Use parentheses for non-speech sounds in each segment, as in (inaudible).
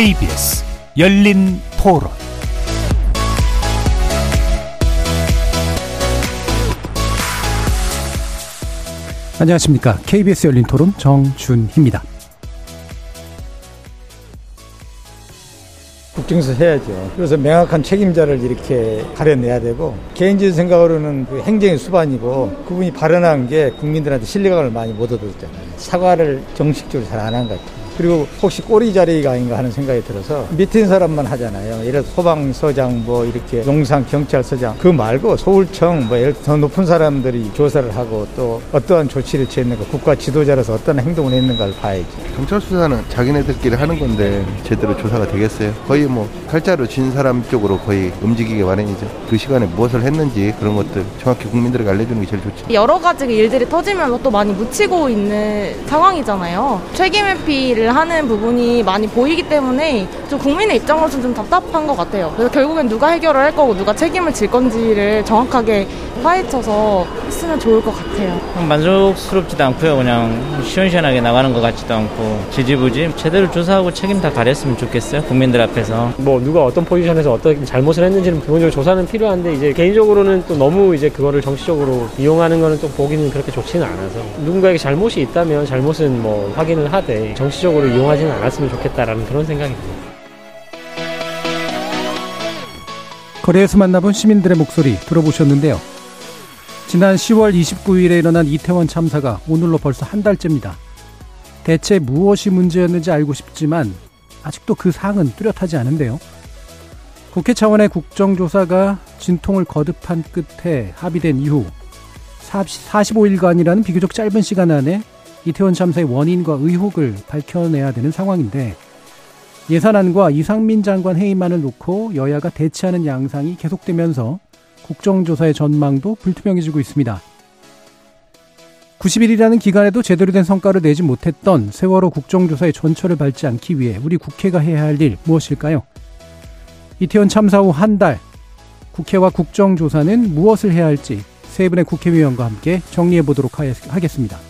KBS 열린 토론 안녕하십니까. KBS 열린 토론 정준희입니다. 국정에서 해야죠. 그래서 명확한 책임자를 이렇게 가려내야 되고 개인적인 생각으로는 그 행정의 수반이고 그분이 발언한 게 국민들한테 신뢰감을 많이 못 얻었잖아요. 사과를 정식적으로 잘 안 한 것 같아요. 그리고 혹시 꼬리 자리가 아닌가 하는 생각이 들어서 밑에 사람만 하잖아요. 예를 들어 소방서장 뭐 이렇게 용산 경찰서장 그 말고 서울청 뭐 예를 들어 더 높은 사람들이 조사를 하고 또 어떠한 조치를 취했는가 국가 지도자로서 어떤 행동을 했는가를 봐야지. 경찰 수사는 자기네들끼리 하는 건데 제대로 조사가 되겠어요? 거의 뭐 칼자루 진 사람 쪽으로 거의 움직이기 마련이죠. 그 시간에 무엇을 했는지 그런 것들 정확히 국민들에게 알려주는 게 제일 좋죠. 여러 가지 일들이 터지면서 또 많이 묻히고 있는 상황이잖아요. 책임 회피를 하는 부분이 많이 보이기 때문에 좀 국민의 입장으로서는 좀 답답한 것 같아요. 그래서 결국엔 누가 해결을 할 거고 누가 책임을 질 건지를 정확하게 파헤쳐서 했으면 좋을 것 같아요. 만족스럽지도 않고요. 그냥 시원시원하게 나가는 것 같지도 않고 지지부지 제대로 조사하고 책임 다 가렸으면 좋겠어요. 국민들 앞에서. 뭐 누가 어떤 포지션에서 어떤 잘못을 했는지는 기본적으로 조사는 필요한데 이제 개인적으로는 또 너무 이제 그거를 정치적으로 이용하는 거는 또 보기는 그렇게 좋지는 않아서 누군가에게 잘못이 있다면 잘못은 뭐 확인을 하되 정치적 으로 이용하지는 않았으면 좋겠다라는 그런 생각이 듭니다. 거리에서 만나본 시민들의 목소리 들어보셨는데요. 지난 10월 29일에 일어난 이태원 참사가 오늘로 벌써 한 달째입니다. 대체 무엇이 문제였는지 알고 싶지만 아직도 그 사항은 뚜렷하지 않은데요. 국회 차원의 국정조사가 진통을 거듭한 끝에 합의된 이후 45일간이라는 비교적 짧은 시간 안에 이태원 참사의 원인과 의혹을 밝혀내야 되는 상황인데 예산안과 이상민 장관 회의만을 놓고 여야가 대치하는 양상이 계속되면서 국정조사의 전망도 불투명해지고 있습니다. 90일이라는 기간에도 제대로 된 성과를 내지 못했던 세월호 국정조사의 전철을 밟지 않기 위해 우리 국회가 해야 할 일 무엇일까요? 이태원 참사 후 한 달, 국회와 국정조사는 무엇을 해야 할지 세 분의 국회의원과 함께 정리해 보도록 하겠습니다.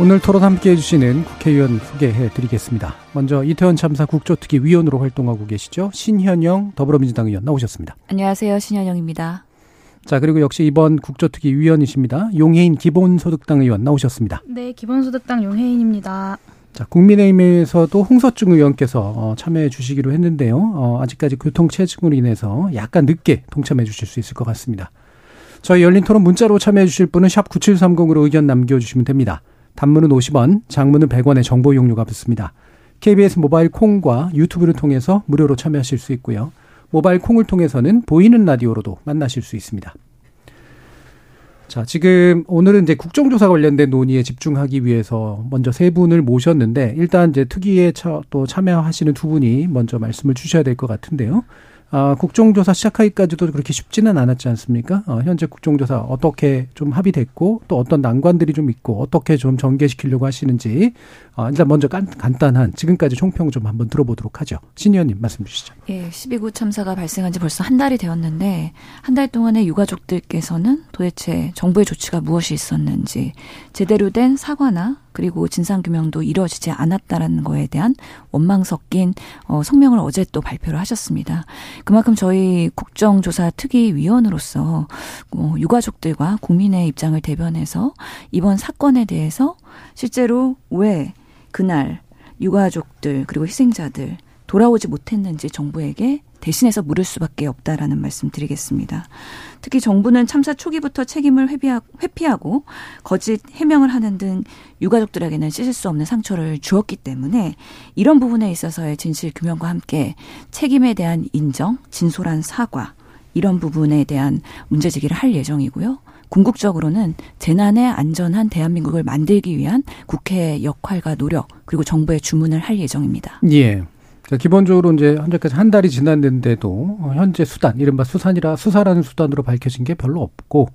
오늘 토론 함께 해주시는 국회의원 소개해 드리겠습니다. 먼저 이태원 참사 국조특위 위원으로 활동하고 계시죠. 신현영 더불어민주당 의원 나오셨습니다. 안녕하세요. 신현영입니다. 자, 그리고 역시 이번 국조특위 위원이십니다. 용해인 기본소득당 의원 나오셨습니다. 네, 기본소득당 용해인입니다. 자, 국민의힘에서도 홍서중 의원께서 어, 참여해 주시기로 했는데요. 어, 아직까지 교통체증으로 인해서 약간 늦게 동참해 주실 수 있을 것 같습니다. 저희 열린 토론 문자로 참여해 주실 분은 샵 9730으로 의견 남겨주시면 됩니다. 단문은 50원, 장문은 100원의 정보 이용료가 붙습니다. KBS 모바일 콩과 유튜브를 통해서 무료로 참여하실 수 있고요. 모바일 콩을 통해서는 보이는 라디오로도 만나실 수 있습니다. 자, 지금 오늘은 이제 국정조사 관련된 논의에 집중하기 위해서 먼저 세 분을 모셨는데 일단 이제 특위에 또 참여하시는 두 분이 먼저 말씀을 주셔야 될 것 같은데요. 아, 국정조사 시작하기까지도 그렇게 쉽지는 않았지 않습니까? 어, 현재 국정조사 어떻게 좀 합의됐고 또 어떤 난관들이 좀 있고 어떻게 좀 전개시키려고 하시는지 어, 일단 먼저 간, 간단한 지금까지 총평 좀 한번 들어보도록 하죠. 신 의원님 말씀 주시죠. 예, 12구 참사가 발생한 지 벌써 한 달이 되었는데 한 달 동안에 유가족들께서는 도대체 정부의 조치가 무엇이 있었는지 제대로 된 사과나 그리고 진상규명도 이루어지지 않았다라는 거에 대한 원망 섞인 어, 성명을 어제 또 발표를 하셨습니다. 그만큼 저희 국정조사 특위위원으로서 어, 유가족들과 국민의 입장을 대변해서 이번 사건에 대해서 실제로 왜 그날 유가족들 그리고 희생자들 돌아오지 못했는지 정부에게 대신해서 물을 수밖에 없다라는 말씀 드리겠습니다. 특히 정부는 참사 초기부터 책임을 회피하고 거짓 해명을 하는 등 유가족들에게는 씻을 수 없는 상처를 주었기 때문에 이런 부분에 있어서의 진실 규명과 함께 책임에 대한 인정, 진솔한 사과 이런 부분에 대한 문제 제기를 할 예정이고요. 궁극적으로는 재난에 안전한 대한민국을 만들기 위한 국회의 역할과 노력 그리고 정부의 주문을 할 예정입니다. 예. 기본적으로 이제 현재까지 한 달이 지났는데도 현재 수단, 이른바 수산이라 수사라는 수단으로 밝혀진 게 별로 없고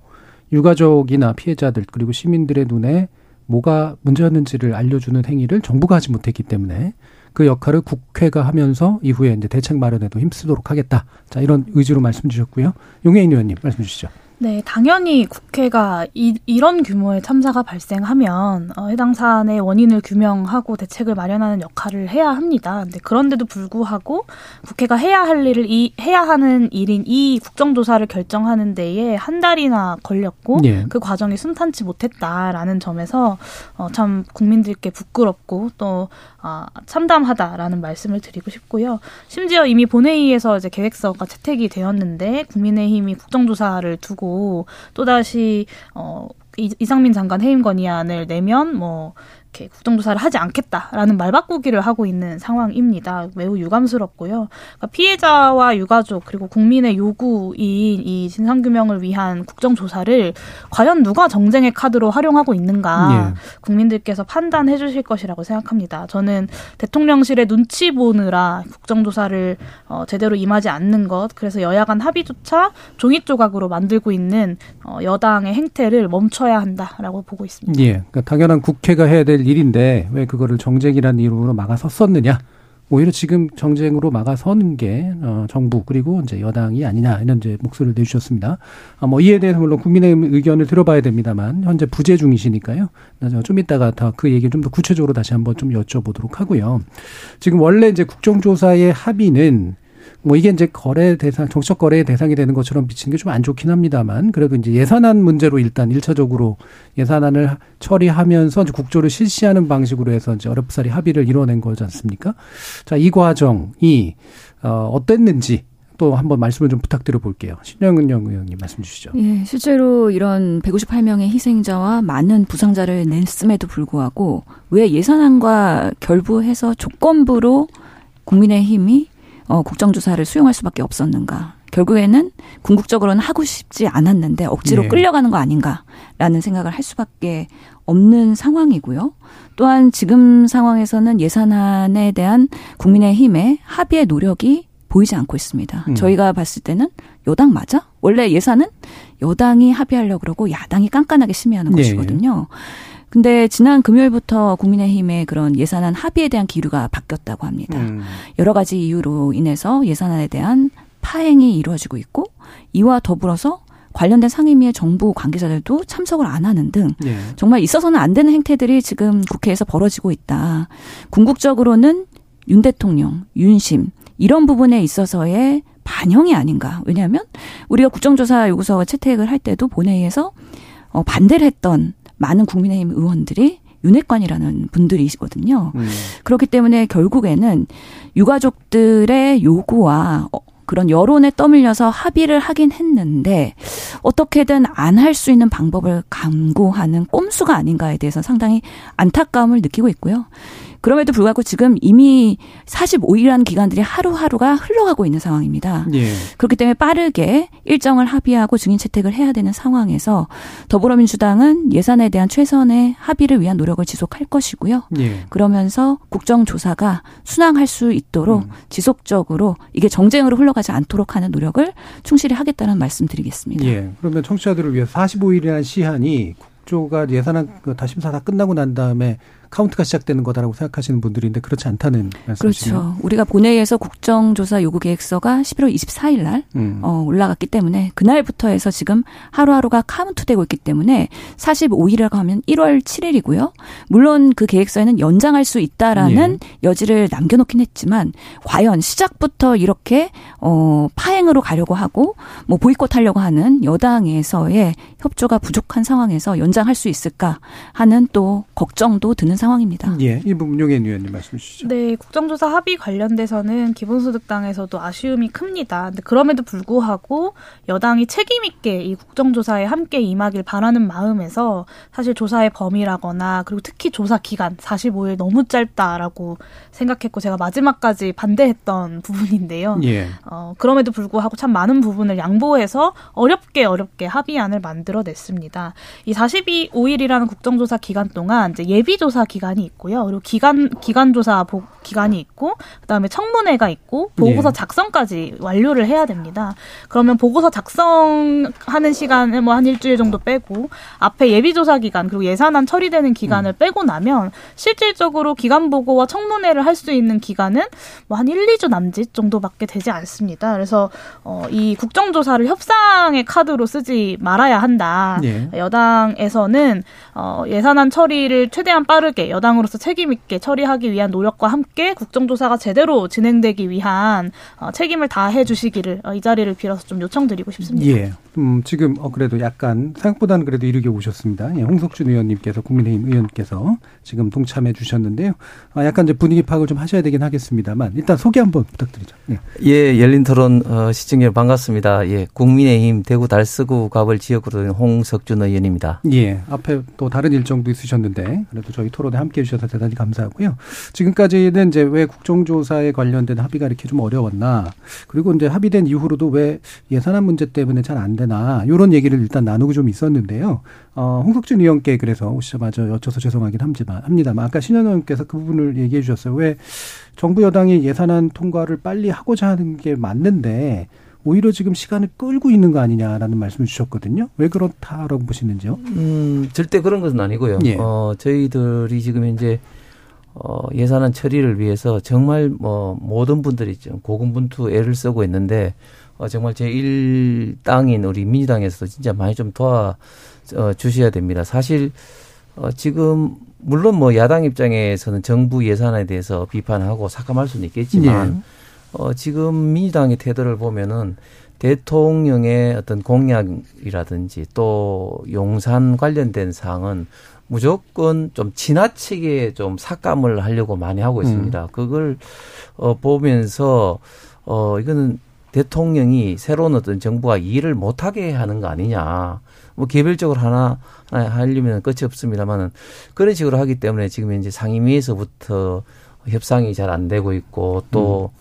유가족이나 피해자들 그리고 시민들의 눈에 뭐가 문제였는지를 알려주는 행위를 정부가 하지 못했기 때문에 그 역할을 국회가 하면서 이후에 이제 대책 마련에도 힘쓰도록 하겠다. 자, 이런 의지로 말씀 주셨고요. 용혜인 의원님 말씀 주시죠. 네, 당연히 국회가 이, 이런 규모의 참사가 발생하면 어, 해당 사안의 원인을 규명하고 대책을 마련하는 역할을 해야 합니다. 근데 그런데도 불구하고 국회가 해야 할 일을 이 해야 하는 일인 이 국정조사를 결정하는 데에 한 달이나 걸렸고 예. 그 과정이 순탄치 못했다라는 점에서 어, 참 국민들께 부끄럽고 또 어, 참담하다라는 말씀을 드리고 싶고요. 심지어 이미 본회의에서 이제 계획서가 채택이 되었는데 국민의힘이 국정조사를 두고 또다시 어 이상민 장관 해임 건의안을 내면 뭐 이렇게 국정조사를 하지 않겠다라는 말 바꾸기를 하고 있는 상황입니다. 매우 유감스럽고요. 그러니까 피해자와 유가족 그리고 국민의 요구인 이 진상규명을 위한 국정조사를 과연 누가 정쟁의 카드로 활용하고 있는가 예. 국민들께서 판단해 주실 것이라고 생각합니다. 저는 대통령실의 눈치 보느라 국정조사를 어, 제대로 임하지 않는 것 그래서 여야 간 합의조차 종이 조각으로 만들고 있는 어, 여당의 행태를 멈춰야 한다라고 보고 있습니다. 예, 그러니까 당연한 국회가 해야 될 일인데 왜 그거를 정쟁이라는 이름으로 막아섰었느냐? 오히려 지금 정쟁으로 막아서는 게 어, 정부 그리고 이제 여당이 아니냐 이런 이제 목소리를 내주셨습니다. 아, 뭐 이에 대해서 물론 국민의힘 의견을 들어봐야 됩니다만 현재 부재 중이시니까요. 좀 이따가 더그 얘기 좀더 구체적으로 다시 한번 좀 여쭤보도록 하고요. 지금 원래 이제 국정조사의 합의는 뭐 이게 이제 거래 대상, 정책 거래의 대상이 되는 것처럼 비치는 게 좀 안 좋긴 합니다만 그래도 이제 예산안 문제로 일단 일차적으로 예산안을 처리하면서 국조를 실시하는 방식으로 해서 이제 어렵사리 합의를 이뤄낸 거지 않습니까? 자, 이 과정이 어, 어땠는지 또 한번 말씀을 좀 부탁드려 볼게요. 신영은 의원님 말씀 주시죠. 예, 실제로 이런 158명의 희생자와 많은 부상자를 냈음에도 불구하고 왜 예산안과 결부해서 조건부로 국민의힘이 어, 국정조사를 수용할 수밖에 없었는가. 결국에는 궁극적으로는 하고 싶지 않았는데 억지로 네. 끌려가는 거 아닌가라는 생각을 할 수밖에 없는 상황이고요. 또한 지금 상황에서는 예산안에 대한 국민의힘의 합의의 노력이 보이지 않고 있습니다. 음. 저희가 봤을 때는 여당 맞아? 원래 예산은 여당이 합의하려고 그러고 야당이 깐깐하게 심의하는 네. 것이거든요. 근데 지난 금요일부터 국민의힘의 그런 예산안 합의에 대한 기류가 바뀌었다고 합니다. 음. 여러 가지 이유로 인해서 예산안에 대한 파행이 이루어지고 있고 이와 더불어서 관련된 상임위의 정부 관계자들도 참석을 안 하는 등 예. 정말 있어서는 안 되는 행태들이 지금 국회에서 벌어지고 있다. 궁극적으로는 윤 대통령, 윤심 이런 부분에 있어서의 반영이 아닌가. 왜냐하면 우리가 국정조사 요구서 채택을 할 때도 본회의에서 어, 반대를 했던 많은 국민의힘 의원들이 윤핵관이라는 분들이시거든요. 음. 그렇기 때문에 결국에는 유가족들의 요구와 어, 그런 여론에 떠밀려서 합의를 하긴 했는데 어떻게든 안 할 수 있는 방법을 강구하는 꼼수가 아닌가에 대해서 상당히 안타까움을 느끼고 있고요. 그럼에도 불구하고 지금 이미 45일이라는 기간들이 하루하루가 흘러가고 있는 상황입니다. 예. 그렇기 때문에 빠르게 일정을 합의하고 증인 채택을 해야 되는 상황에서 더불어민주당은 예산에 대한 최선의 합의를 위한 노력을 지속할 것이고요. 예. 그러면서 국정조사가 순항할 수 있도록 음. 지속적으로 이게 정쟁으로 흘러가지 않도록 하는 노력을 충실히 하겠다는 말씀드리겠습니다. 예. 그러면 청취자들을 위해 45일이라는 시한이 국조가 예산안 그 다심사 다 끝나고 난 다음에 카운트가 시작되는 거다라고 생각하시는 분들인데 그렇지 않다는 말씀이시죠. 그렇죠. 우리가 본회의에서 국정조사 요구 계획서가 11월 24일 날 음. 어, 올라갔기 때문에 그날부터 해서 지금 하루하루가 카운트되고 있기 때문에 45일이라고 하면 1월 7일이고요. 물론 그 계획서에는 연장할 수 있다라는 예. 여지를 남겨놓긴 했지만 과연 시작부터 이렇게 어, 파행으로 가려고 하고 뭐 보이콧하려고 하는 여당에서의 협조가 부족한 상황에서 연장할 수 있을까 하는 또 걱정도 드는 있는 상황입니다. 예, 이 부분 용현 의원님 말씀 주시죠. 네, 국정조사 합의 관련돼서는 기본소득당에서도 아쉬움이 큽니다. 근데 그럼에도 불구하고 여당이 책임 있게 이 국정조사에 함께 임하길 바라는 마음에서 사실 조사의 범위라거나 그리고 특히 조사 기간 45일 너무 짧다라고 생각했고 제가 마지막까지 반대했던 (laughs) 부분인데요. 예. 어, 그럼에도 불구하고 참 많은 부분을 양보해서 어렵게 어렵게 합의안을 만들어냈습니다. 이 42, 5일이라는 국정조사 기간 동안 이제 예비조사 기간이 있고요. 그리고 기간 기간 조사 보, 기간이 있고 그다음에 청문회가 있고 보고서 예. 작성까지 완료를 해야 됩니다. 그러면 보고서 작성하는 시간을 뭐 한 일주일 정도 빼고 앞에 예비 조사 기간 그리고 예산안 처리되는 기간을 빼고 나면 실질적으로 기간 보고와 청문회를 할 수 있는 기간은 뭐 한 1, 2주 남짓 정도밖에 되지 않습니다. 그래서 어, 이 국정조사를 협상의 카드로 쓰지 말아야 한다. 예. 여당에서는 어, 예산안 처리를 최대한 빠르 게 여당으로서 책임 있게 처리하기 위한 노력과 함께 국정조사가 제대로 진행되기 위한 어, 책임을 다해 주시기를 어, 이 자리를 빌어서 좀 요청드리고 싶습니다. 예. 음, 지금 어 그래도 약간 생각보다는 그래도 이르게 오셨습니다. 예, 홍석준 의원님께서 국민의힘 의원께서 지금 동참해 주셨는데요. 아, 약간 이제 분위기 파악을 좀 하셔야 되긴 하겠습니다만 일단 소개 한번 부탁드리죠. 예. 예, 열린 토론 어, 시청자 반갑습니다. 예, 국민의힘 대구 달서구 갑을 지역으로 된 홍석준 의원입니다. 예, 앞에 또 다른 일정도 있으셨는데 그래도 저희 토론 에 함께 해주셔서 대단히 감사하고요. 지금까지는 이제 왜 국정조사에 관련된 합의가 이렇게 좀 어려웠나 그리고 이제 합의된 이후로도 왜 예산안 문제 때문에 잘 안 되나 이런 얘기를 일단 나누고 좀 있었는데요. 어, 홍석준 의원께 그래서 오시자마자 여쭤서 죄송하긴 합지만 합니다만 아까 신현 의원께서 그 부분을 얘기해 주셨어요. 왜 정부 여당이 예산안 통과를 빨리 하고자 하는 게 맞는데 오히려 지금 시간을 끌고 있는 거 아니냐라는 말씀을 주셨거든요. 왜 그렇다라고 보시는지요? 음, 절대 그런 것은 아니고요. 예. 어, 저희들이 지금 현재 어, 예산안 처리를 위해서 정말 뭐 모든 분들이 좀 고군분투 애를 쓰고 있는데 어, 정말 제1 당인 우리 민주당에서도 진짜 많이 좀 도와 어, 주셔야 됩니다. 사실 어, 지금 물론 뭐 야당 입장에서는 정부 예산에 대해서 비판하고 삭감할 수는 있겠지만 어, 지금 민주당의 태도를 보면은 대통령의 어떤 공약이라든지 또 용산 관련된 사항은 무조건 좀 지나치게 좀 삭감을 하려고 많이 하고 있습니다. 그걸 어, 보면서 어, 이거는 대통령이 새로운 어떤 정부가 일을 못하게 하는 거 아니냐. 뭐 개별적으로 하나 하려면 끝이 없습니다만은 그런 식으로 하기 때문에 지금 이제 상임위에서부터 협상이 잘 안 되고 있고 또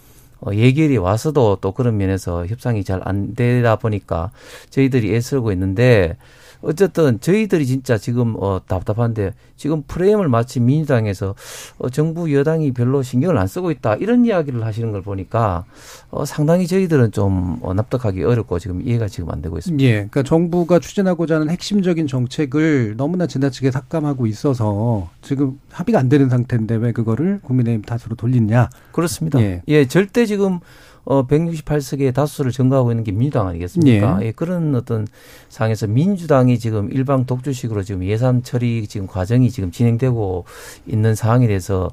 어, 예결이 와서도 또 그런 면에서 협상이 잘 안 되다 보니까 저희들이 애쓰고 있는데 어쨌든 저희들이 진짜 지금 어 답답한데 지금 프레임을 마치 민주당에서 어 정부 여당이 별로 신경을 안 쓰고 있다 이런 이야기를 하시는 걸 보니까 어 상당히 저희들은 좀 어, 납득하기 어렵고 지금 이해가 지금 안 되고 있습니다. 예, 그러니까 정부가 추진하고자 하는 핵심적인 정책을 너무나 지나치게 삭감하고 있어서 지금 합의가 안 되는 상태인데 왜 그거를 국민의힘 탓으로 돌리냐? 그렇습니다. 예. 예, 절대 지금 어 168석의 다수를 증가하고 있는 게 민주당 아니겠습니까? 예. 예. 그런 어떤 상에서 민주당이 지금 일방 독주식으로 지금 예산 처리 지금 과정이 지금 진행되고 있는 상황에 대해서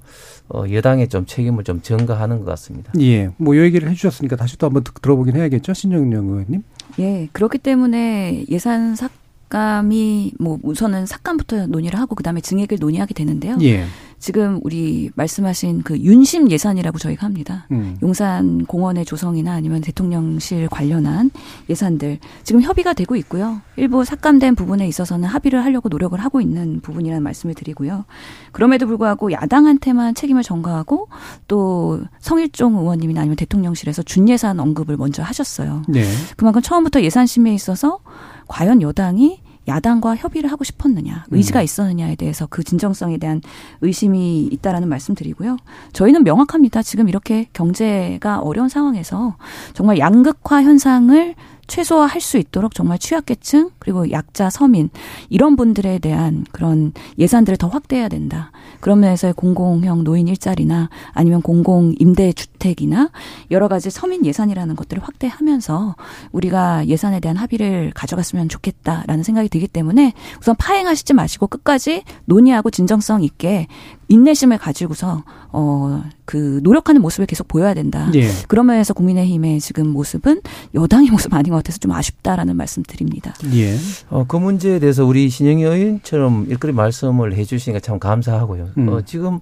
어 여당의 좀 책임을 좀 전가하는 것 같습니다. 예, 뭐이 얘기를 해 주셨으니까 다시 또 한번 듣- 들어보긴 해야겠죠, 신정영 의원님. 예, 그렇기 때문에 예산 삭감이 뭐 우선은 삭감부터 논의를 하고 그다음에 증액을 논의하게 되는데요. 예, 지금 우리 말씀하신 그 윤심 예산이라고 저희가 합니다. 음. 용산 공원의 조성이나 아니면 대통령실 관련한 예산들 지금 협의가 되고 있고요. 일부 삭감된 부분에 있어서는 합의를 하려고 노력을 하고 있는 부분이라는 말씀을 드리고요. 그럼에도 불구하고 야당한테만 책임을 전가하고 또 성일종 의원님이나 아니면 대통령실에서 준예산 언급을 먼저 하셨어요. 네, 그만큼 처음부터 예산 심의에 있어서 과연 여당이 야당과 협의를 하고 싶었느냐, 의지가 음. 있었느냐에 대해서 그 진정성에 대한 의심이 있다라는 말씀드리고요. 저희는 명확합니다. 지금 이렇게 경제가 어려운 상황에서 정말 양극화 현상을 최소화할 수 있도록 정말 취약계층 그리고 약자 서민 이런 분들에 대한 그런 예산들을 더 확대해야 된다. 그런 면에서의 공공형 노인 일자리나 아니면 공공 임대 주택이나 여러 가지 서민 예산이라는 것들을 확대하면서 우리가 예산에 대한 합의를 가져갔으면 좋겠다라는 생각이 들기 때문에 우선 파행하시지 마시고 끝까지 논의하고 진정성 있게 인내심을 가지고서 어 그 노력하는 모습을 계속 보여야 된다. 예. 그런 면에서 국민의힘의 지금 모습은 여당의 모습 아닌 것 같아서 좀 아쉽다라는 말씀 드립니다. 예. 어, 그 문제에 대해서 우리 신영희 의원처럼 일거리 말씀을 해 주시니까 참 감사하고요. 음. 어, 지금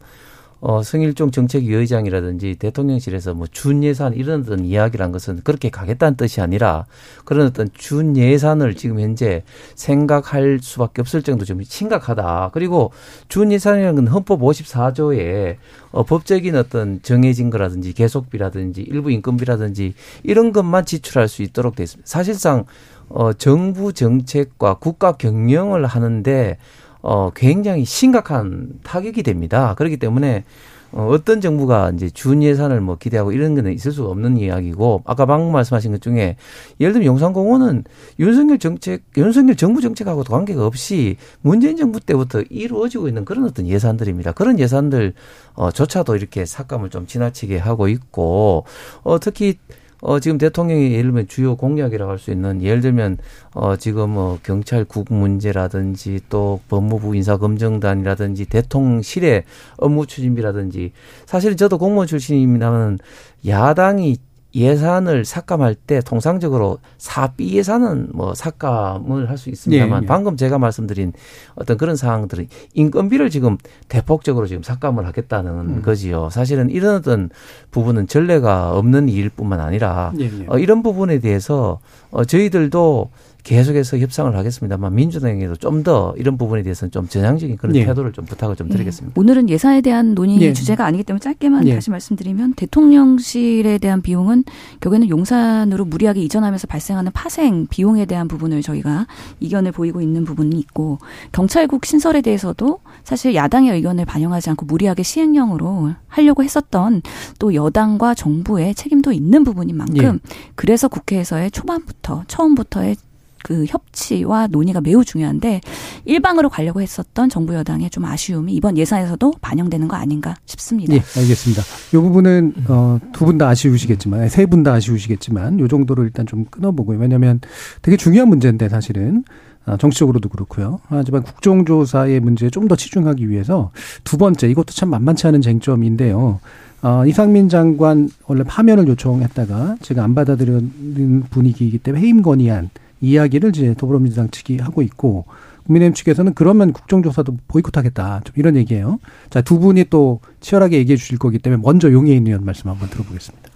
어, 성일종 정책위의장이라든지 대통령실에서 뭐 준예산 이런 어떤 이야기란 것은 그렇게 가겠다는 뜻이 아니라 그런 어떤 준예산을 지금 현재 생각할 수밖에 없을 정도 좀 심각하다. 그리고 준예산이라는 건 헌법 54조에 어, 법적인 어떤 정해진 거라든지 계속비라든지 일부 인건비라든지 이런 것만 지출할 수 있도록 돼 있습니다. 사실상 어, 정부 정책과 국가 경영을 하는데 어 굉장히 심각한 타격이 됩니다. 그렇기 때문에 어, 어떤 정부가 이제 준 예산을 뭐 기대하고 이런 거는 있을 수가 없는 이야기고 아까 방금 말씀하신 것 중에 예를 들면 용산공원은 윤석열 정책, 윤석열 정부 정책하고도 관계가 없이 문재인 정부 때부터 이루어지고 있는 그런 어떤 예산들입니다. 그런 예산들 어, 조차도 이렇게 삭감을 좀 지나치게 하고 있고 어, 특히 어, 지금 대통령이 예를 들면 주요 공약이라고 할 수 있는 예를 들면 어, 지금 뭐 경찰국 문제라든지 또 법무부 인사검증단이라든지 대통령실의 업무 추진비라든지. 사실 저도 공무원 출신입니다만 야당이 예산을 삭감할 때 통상적으로 사비 예산은 뭐 삭감을 할 수 있습니다만 예, 예. 방금 제가 말씀드린 어떤 그런 사항들은 인건비를 지금 대폭적으로 지금 삭감을 하겠다는 음. 거지요. 사실은 이런 어떤 부분은 전례가 없는 일뿐만 아니라 예, 예. 어, 이런 부분에 대해서 어, 저희들도 계속해서 협상을 하겠습니다만 민주당에도 좀 더 이런 부분에 대해서는 좀 전향적인 그런 예. 태도를 좀 부탁을 좀 드리겠습니다. 오늘은 예산에 대한 논의 예. 주제가 아니기 때문에 짧게만 예. 다시 말씀드리면 대통령실에 대한 비용은 결국에는 용산으로 무리하게 이전하면서 발생하는 파생 비용에 대한 부분을 저희가 이견을 보이고 있는 부분이 있고 경찰국 신설에 대해서도 사실 야당의 의견을 반영하지 않고 무리하게 시행령으로 하려고 했었던 또 여당과 정부의 책임도 있는 부분인 만큼 예. 그래서 국회에서의 초반부터 처음부터의 그 협치와 논의가 매우 중요한데 일방으로 가려고 했었던 정부 여당의 좀 아쉬움이 이번 예산에서도 반영되는 거 아닌가 싶습니다. 예, 알겠습니다. 이 부분은 어, 두 분 다 아쉬우시겠지만 세 분 다 아쉬우시겠지만 요 정도로 일단 좀 끊어보고요. 왜냐하면 되게 중요한 문제인데 사실은 아, 정치적으로도 그렇고요. 하지만 국정조사의 문제에 좀 더 치중하기 위해서 두 번째 이것도 참 만만치 않은 쟁점인데요. 어, 이상민 장관 원래 파면을 요청했다가 제가 안 받아들이는 분위기이기 때문에 해임 건의안 이야기를 이제 더불어민주당 측이 하고 있고 국민의힘 측에서는 그러면 국정조사도 보이콧하겠다 좀 이런 얘기예요. 자 두 분이 또 치열하게 얘기해 주실 거기 때문에 먼저 용해인 의원 말씀 한번 들어보겠습니다.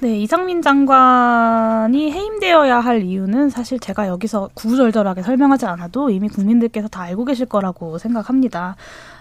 네, 이상민 장관이 해임되어야 할 이유는 사실 제가 여기서 구구절절하게 설명하지 않아도 이미 국민들께서 다 알고 계실 거라고 생각합니다.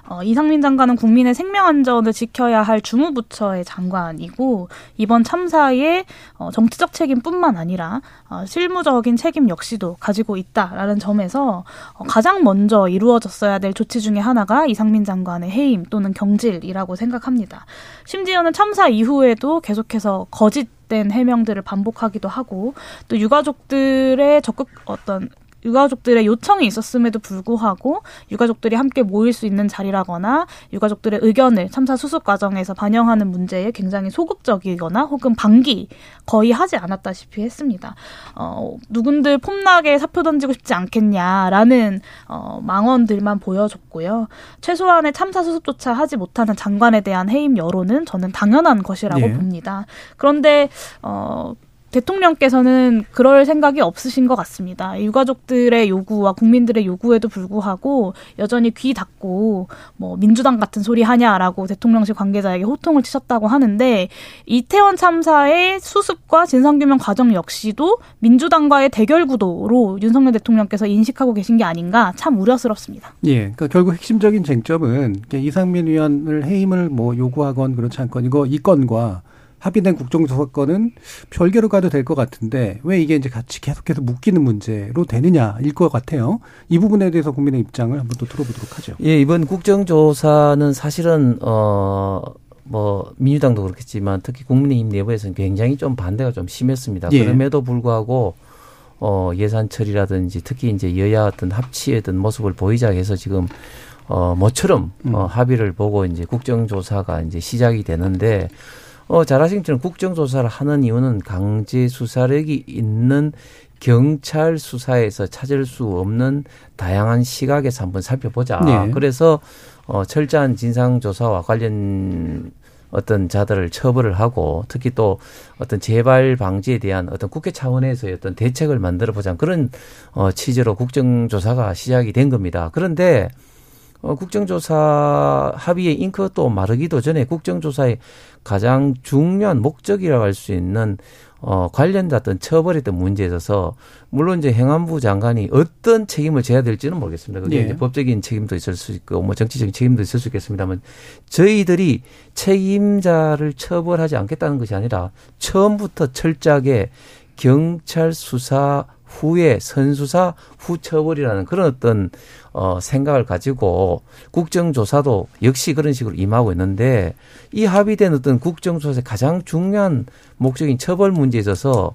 어, 이상민 장관은 국민의 생명 안전을 지켜야 할 주무부처의 장관이고 이번 참사에 어, 정치적 책임뿐만 아니라 어, 실무적인 책임 역시도 가지고 있다라는 점에서 어, 가장 먼저 이루어졌어야 될 조치 중에 하나가 이상민 장관의 해임 또는 경질이라고 생각합니다. 심지어는 참사 이후에도 계속해서 거짓 된 해명들을 반복하기도 하고 또 유가족들의 적극 어떤 유가족들의 요청이 있었음에도 불구하고 유가족들이 함께 모일 수 있는 자리라거나 유가족들의 의견을 참사 수습 과정에서 반영하는 문제에 굉장히 소극적이거나 혹은 방기 거의 하지 않았다시피 했습니다. 어, 누군들 폼나게 사표 던지고 싶지 않겠냐라는 어, 망언들만 보여줬고요. 최소한의 참사 수습조차 하지 못하는 장관에 대한 해임 여론은 저는 당연한 것이라고 예. 봅니다. 그런데 어, 대통령께서는 그럴 생각이 없으신 것 같습니다. 유가족들의 요구와 국민들의 요구에도 불구하고 여전히 귀 닫고 뭐 민주당 같은 소리 하냐라고 대통령실 관계자에게 호통을 치셨다고 하는데 이태원 참사의 수습과 진상규명 과정 역시도 민주당과의 대결 구도로 윤석열 대통령께서 인식하고 계신 게 아닌가 참 우려스럽습니다. 예, 그러니까 결국 핵심적인 쟁점은 이상민 의원을 해임을 뭐 요구하건 그렇지 않건 이거 이 건과 합의된 국정조사건은 별개로 가도 될 것 같은데 왜 이게 이제 같이 계속해서 묶이는 문제로 되느냐일 것 같아요. 이 부분에 대해서 국민의 입장을 한번 또 들어보도록 하죠. 예, 이번 국정조사는 사실은 어. 뭐 민주당도 그렇겠지만 특히 국민의힘 내부에서는 굉장히 좀 반대가 좀 심했습니다. 예. 그럼에도 불구하고 어 예산 처리라든지 특히 이제 여야 어떤 합치의 어떤 모습을 보이자 해서 지금 어 모처럼 어 합의를 보고 이제 국정조사가 이제 시작이 되는데 어 잘하신 것처럼 국정조사를 하는 이유는 강제 수사력이 있는 경찰 수사에서 찾을 수 없는 다양한 시각에서 한번 살펴보자. 네. 그래서 어 철저한 진상 조사와 관련 어떤 자들을 처벌을 하고 특히 또 어떤 재발 방지에 대한 어떤 국회 차원에서의 어떤 대책을 만들어 보자 그런 어 취지로 국정조사가 시작이 된 겁니다. 그런데 어, 국정조사 합의의 잉크가 또 마르기도 전에 국정조사의 가장 중요한 목적이라고 할 수 있는 어, 관련됐던 처벌했던 문제에 있어서 물론 이제 행안부 장관이 어떤 책임을 져야 될지는 모르겠습니다. 그게 예. 이제 법적인 책임도 있을 수 있고 뭐 정치적인 책임도 있을 수 있겠습니다만 저희들이 책임자를 처벌하지 않겠다는 것이 아니라 처음부터 철저하게 경찰 수사 후에 선수사 후 처벌이라는 그런 어떤 어 생각을 가지고 국정조사도 역시 그런 식으로 임하고 있는데 이 합의된 어떤 국정조사의 가장 중요한 목적인 처벌 문제에 있어서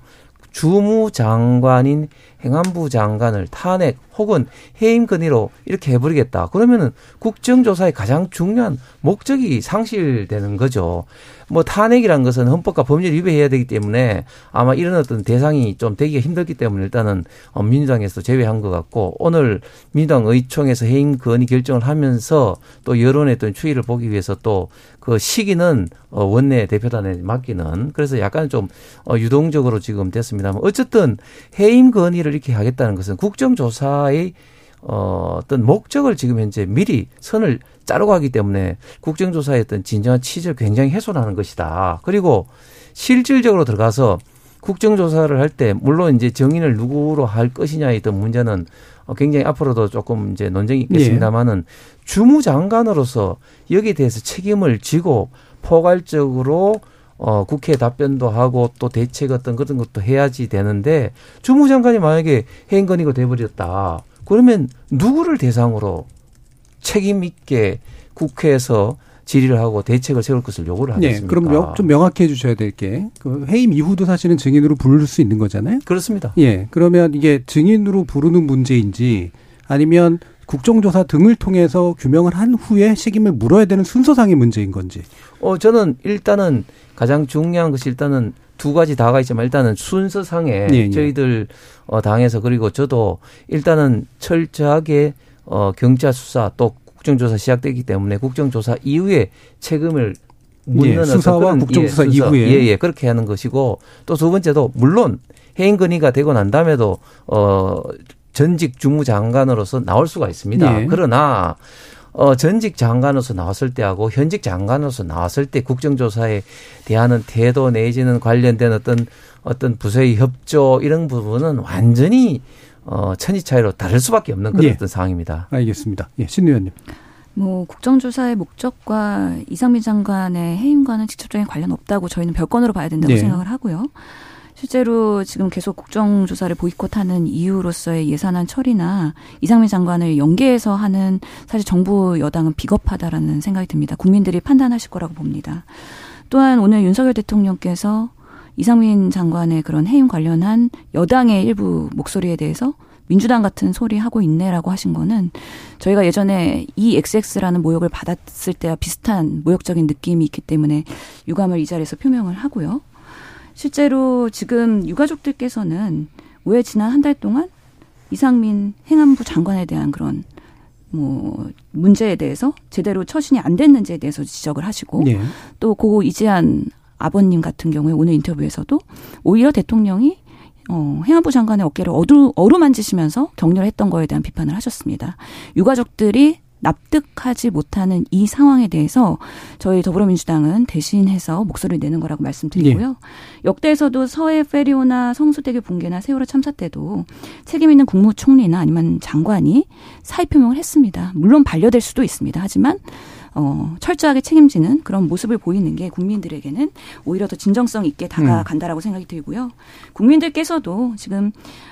주무 장관인 행안부 장관을 탄핵 혹은 해임 건의로 이렇게 해버리겠다. 그러면은 국정조사의 가장 중요한 목적이 상실되는 거죠. 뭐 탄핵이란 것은 헌법과 법률 위배해야 되기 때문에 아마 이런 어떤 대상이 좀 되기가 힘들기 때문에 일단은 어, 민주당에서 제외한 것 같고 오늘 민주당 의총에서 해임 건의 결정을 하면서 또 여론의 어떤 추이를 보기 위해서 또 그 시기는 어, 원내 대표단에 맡기는 그래서 약간 좀 어, 유동적으로 지금 됐습니다만 어쨌든 해임 건의를 이렇게 하겠다는 것은 국정조사의 어, 어떤 목적을 지금 현재 미리 선을 자르고 하기 때문에 국정조사의 어떤 진정한 취지를 굉장히 훼손하는 것이다. 그리고 실질적으로 들어가서 국정조사를 할 때 물론 이제 정인을 누구로 할 것이냐의 어떤 문제는 어, 굉장히 앞으로도 조금 이제 논쟁이 있겠습니다만은 예. 주무장관으로서 여기에 대해서 책임을 지고 포괄적으로 어, 국회 답변도 하고 또 대책 어떤 그런 것도 해야지 되는데 주무장관이 만약에 해임건의가 돼버렸다. 그러면 누구를 대상으로 책임 있게 국회에서 질의를 하고 대책을 세울 것을 요구를 하겠습니까? 네, 그럼 명, 좀 명확히 해주셔야 될 게 그 해임 이후도 사실은 증인으로 부를 수 있는 거잖아요. 그렇습니다. 예, 그러면 이게 증인으로 부르는 문제인지 아니면 국정조사 등을 통해서 규명을 한 후에 책임을 물어야 되는 순서상의 문제인 건지. 어, 저는 일단은 가장 중요한 것이 일단은 두 가지 다가 있지만 일단은 순서상에 예, 예. 저희들 어, 당에서 그리고 저도 일단은 철저하게 어, 경찰 수사 또 국정조사 시작되기 때문에 국정조사 이후에 책임을 묻는 예, 수사와 국정조사 예, 이후에 예, 예, 그렇게 하는 것이고 또 두 번째도 물론 해임 건의가 되고 난 다음에도 어 전직 주무장관으로서 나올 수가 있습니다. 예. 그러나 어, 전직 장관으로서 나왔을 때하고 현직 장관으로서 나왔을 때 국정조사에 대한 태도 내지는 관련된 어떤 어떤 부서의 협조 이런 부분은 완전히 어, 천지 차이로 다를 수밖에 없는 그런 예. 어떤 상황입니다. 알겠습니다. 예, 신 의원님. 뭐 국정조사의 목적과 이상민 장관의 해임과는 직접적인 관련 없다고 저희는 별건으로 봐야 된다고 네. 생각을 하고요. 실제로 지금 계속 국정조사를 보이콧하는 이유로서의 예산안 처리나 이상민 장관을 연계해서 하는 사실 정부 여당은 비겁하다라는 생각이 듭니다. 국민들이 판단하실 거라고 봅니다. 또한 오늘 윤석열 대통령께서 이상민 장관의 그런 해임 관련한 여당의 일부 목소리에 대해서 민주당 같은 소리 하고 있네라고 하신 거는 저희가 예전에 이 XX라는 모욕을 받았을 때와 비슷한 모욕적인 느낌이 있기 때문에 유감을 이 자리에서 표명을 하고요. 실제로 지금 유가족들께서는 왜 지난 한 달 동안 이상민 행안부 장관에 대한 그런 뭐 문제에 대해서 제대로 처신이 안 됐는지에 대해서 지적을 하시고 네. 또고 이재한 아버님 같은 경우에 오늘 인터뷰에서도 오히려 대통령이 어, 행안부 장관의 어깨를 어루, 어루만지시면서 격려했던 거에 대한 비판을 하셨습니다. 유가족들이 납득하지 못하는 이 상황에 대해서 저희 더불어민주당은 대신해서 목소리를 내는 거라고 말씀드리고요. 네. 역대에서도 서해 페리오나 성수대교 붕괴나 세월호 참사 때도 책임 있는 국무총리나 아니면 장관이 사의 표명을 했습니다. 물론 반려될 수도 있습니다. 하지만 어, 철저하게 책임지는 그런 모습을 보이는 게 국민들에게는 오히려 더 진정성 있게 다가간다라고 음. 생각이 들고요. 국민들께서도 지금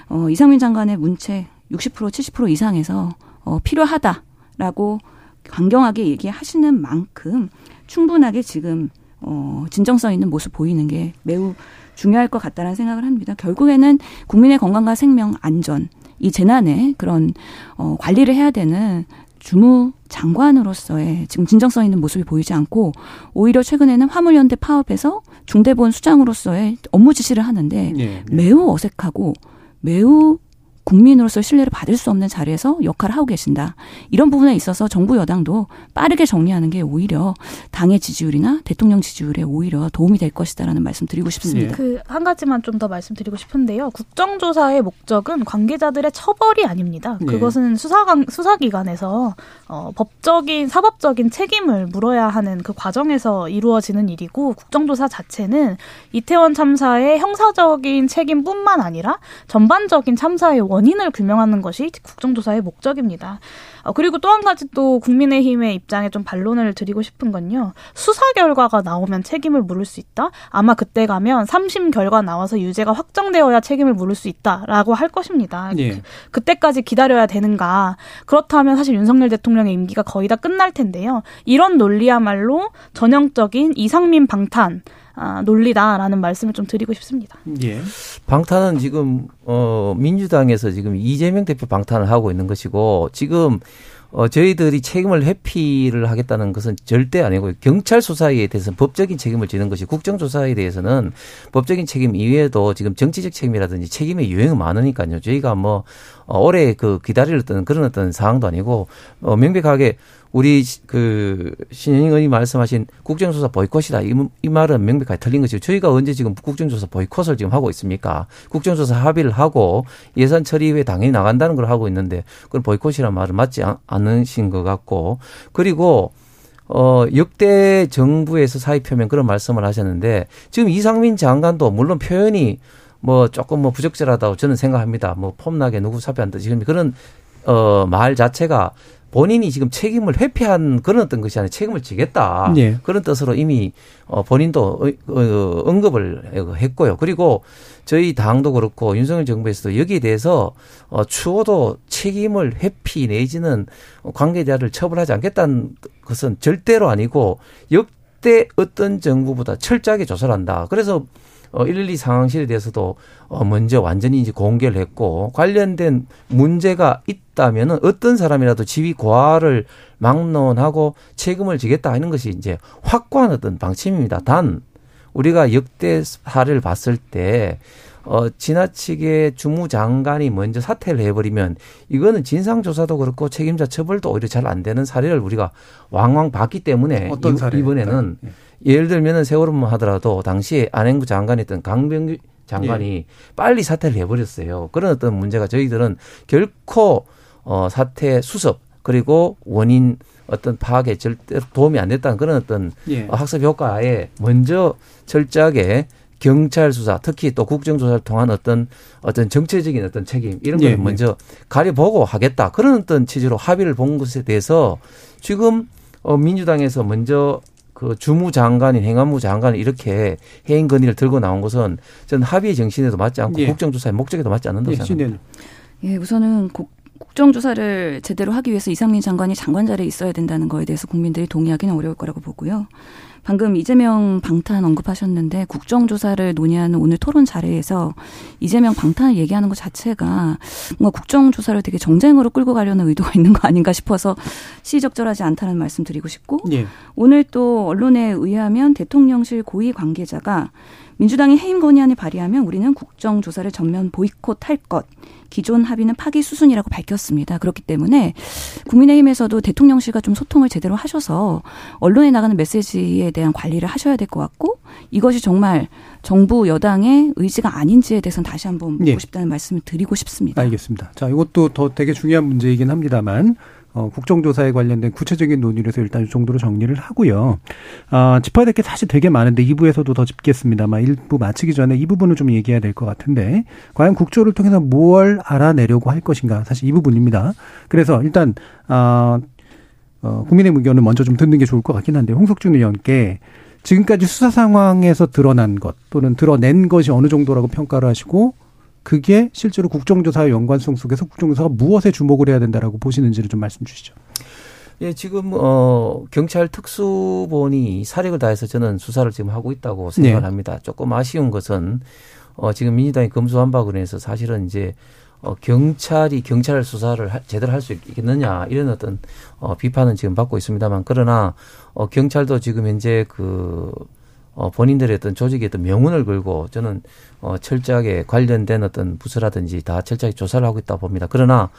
어, 이상민 장관의 문책 60% 70% 이상에서 어, 필요하다. 라고 강경하게 얘기하시는 만큼 충분하게 지금 어 진정성 있는 모습 보이는 게 매우 중요할 것 같다는 생각을 합니다. 결국에는 국민의 건강과 생명 안전 이 재난에 그런 어 관리를 해야 되는 주무 장관으로서의 지금 진정성 있는 모습이 보이지 않고 오히려 최근에는 화물연대 파업에서 중대본 수장으로서의 업무 지시를 하는데 네, 네. 매우 어색하고 매우 국민으로서 신뢰를 받을 수 없는 자리에서 역할을 하고 계신다. 이런 부분에 있어서 정부 여당도 빠르게 정리하는 게 오히려 당의 지지율이나 대통령 지지율에 오히려 도움이 될 것이다라는 말씀 드리고 싶습니다. 그한 가지만 좀 더 말씀드리고 싶은데요. 국정조사의 목적은 관계자들의 처벌이 아닙니다. 네. 그것은 수사관 수사기관에서 어, 법적인 사법적인 책임을 물어야 하는 그 과정에서 이루어지는 일이고 국정조사 자체는 이태원 참사의 형사적인 책임뿐만 아니라 전반적인 참사의 원 원인을 규명하는 것이 국정조사의 목적입니다. 어, 그리고 또 한 가지 또 국민의힘의 입장에 좀 반론을 드리고 싶은 건요. 수사 결과가 나오면 책임을 물을 수 있다? 아마 그때 가면 3심 결과 나와서 유죄가 확정되어야 책임을 물을 수 있다라고 할 것입니다. 예. 그, 때까지 기다려야 되는가? 그렇다면 사실 윤석열 대통령의 임기가 거의 다 끝날 텐데요. 이런 논리야말로 전형적인 이상민 방탄 아, 논리다라는 말씀을 좀 드리고 싶습니다. 예. 방탄은 지금 어 민주당에서 지금 이재명 대표 방탄을 하고 있는 것이고 지금 어, 저희들이 책임을 회피를 하겠다는 것은 절대 아니고 경찰 수사에 대해서는 법적인 책임을 지는 것이 국정조사에 대해서는 법적인 책임 이외에도 지금 정치적 책임이라든지 책임의 유형이 많으니까요. 저희가 뭐 어, 오래 그 기다리는 그런 어떤 상황도 아니고 어, 명백하게 우리 그 신현영 의원이 말씀하신 국정조사 보이콧이다. 이, 이 말은 명백하게 틀린 것이고 저희가 언제 지금 국정조사 보이콧을 지금 하고 있습니까? 국정조사 합의를 하고 예산 처리 후에 당연히 나간다는 걸 하고 있는데 그건 보이콧이란 말은 맞지 않으신 것 같고 그리고 어, 역대 정부에서 사의 표명 그런 말씀을 하셨는데 지금 이상민 장관도 물론 표현이 뭐 조금 뭐 부적절하다고 저는 생각합니다. 뭐 폼나게 누구 사표한다 지금 그런 어, 말 자체가 본인이 지금 책임을 회피한 그런 어떤 것이 아니라 책임을 지겠다. 예. 그런 뜻으로 이미 어 본인도 어, 어, 언급을 했고요. 그리고 저희 당도 그렇고 윤석열 정부에서도 여기에 대해서 어 추호도 책임을 회피 내지는 관계자를 처벌하지 않겠다는 것은 절대로 아니고 역대 어떤 정부보다 철저하게 조사를 한다. 그래서 어, 112 상황실에 대해서도 어, 먼저 완전히 이제 공개를 했고 관련된 문제가 있다면은 어떤 사람이라도 지위 고하를 막론하고 책임을 지겠다 하는 것이 이제 확고한 어떤 방침입니다. 단 우리가 역대 사례를 봤을 때 어, 지나치게 주무장관이 먼저 사퇴를 해버리면 이거는 진상조사도 그렇고 책임자 처벌도 오히려 잘 안 되는 사례를 우리가 왕왕 봤기 때문에 어떤 사례? 이번에는 네. 예를 들면은 세월호만 하더라도 당시에 안행부 장관이었던 강병규 장관이 예. 빨리 사퇴를 해버렸어요. 그런 어떤 문제가 저희들은 결코 어, 사퇴 수습 그리고 원인 어떤 파악에 절대로 도움이 안 됐다는 그런 어떤 예. 학습 효과에 먼저 철저하게 경찰 수사, 특히 또 국정조사를 통한 어떤 어떤 정체적인 어떤 책임 이런 걸 예, 먼저 예. 가려보고 하겠다 그런 어떤 취지로 합의를 본 것에 대해서 지금 어 민주당에서 먼저 그 주무 장관인 행안부 장관이 이렇게 해임 건의를 들고 나온 것은 저는 합의의 정신에도 맞지 않고 예. 국정조사의 목적에도 맞지 않는다고 예, 생각합니다. 예, 우선은 국, 국정조사를 제대로 하기 위해서 이상민 장관이 장관 자리에 있어야 된다는 거에 대해서 국민들이 동의하기는 어려울 거라고 보고요. 방금 이재명 방탄 언급하셨는데 국정조사를 논의하는 오늘 토론 자리에서 이재명 방탄을 얘기하는 것 자체가 뭔가 국정조사를 되게 정쟁으로 끌고 가려는 의도가 있는 거 아닌가 싶어서 시적절하지 않다는 말씀 드리고 싶고 예. 오늘 또 언론에 의하면 대통령실 고위 관계자가 민주당이 해임 건의안을 발의하면 우리는 국정조사를 전면 보이콧할 것. 기존 합의는 파기 수순이라고 밝혔습니다. 그렇기 때문에 국민의힘에서도 대통령실과 좀 소통을 제대로 하셔서 언론에 나가는 메시지에 대한 관리를 하셔야 될 것 같고 이것이 정말 정부 여당의 의지가 아닌지에 대해서는 다시 한번 묻고 예. 싶다는 말씀을 드리고 싶습니다. 알겠습니다. 자, 이것도 더 되게 중요한 문제이긴 합니다만 어, 국정조사에 관련된 구체적인 논의를 해서 일단 이 정도로 정리를 하고요. 아, 짚어야 될 게 사실 되게 많은데 2부에서도 더 짚겠습니다만 1부 마치기 전에 이 부분을 좀 얘기해야 될 것 같은데 과연 국조를 통해서 뭘 알아내려고 할 것인가 사실 이 부분입니다. 그래서 일단 아, 어, 국민의 의견을 먼저 좀 듣는 게 좋을 것 같긴 한데 홍석준 의원께 지금까지 수사 상황에서 드러난 것 또는 드러낸 것이 어느 정도라고 평가를 하시고 그게 실제로 국정조사의 연관성 속에서 국정조사가 무엇에 주목을 해야 된다라고 보시는지를 좀 말씀 주시죠. 예, 지금 어 경찰 특수본이 사력을 다해서 저는 수사를 지금 하고 있다고 생각을 네. 합니다. 조금 아쉬운 것은 어 지금 민주당이 검수한 바로 인해서 사실은 이제 어 경찰이 경찰 수사를 하, 제대로 할 수 있겠느냐 이런 어떤 어 비판은 지금 받고 있습니다만 그러나 어 경찰도 지금 현재 그 어, 본인들의 어떤 조직의 어떤 명운을 걸고 저는 어, 철저하게 관련된 어떤 부서라든지 다 철저하게 조사를 하고 있다 봅니다. 그러나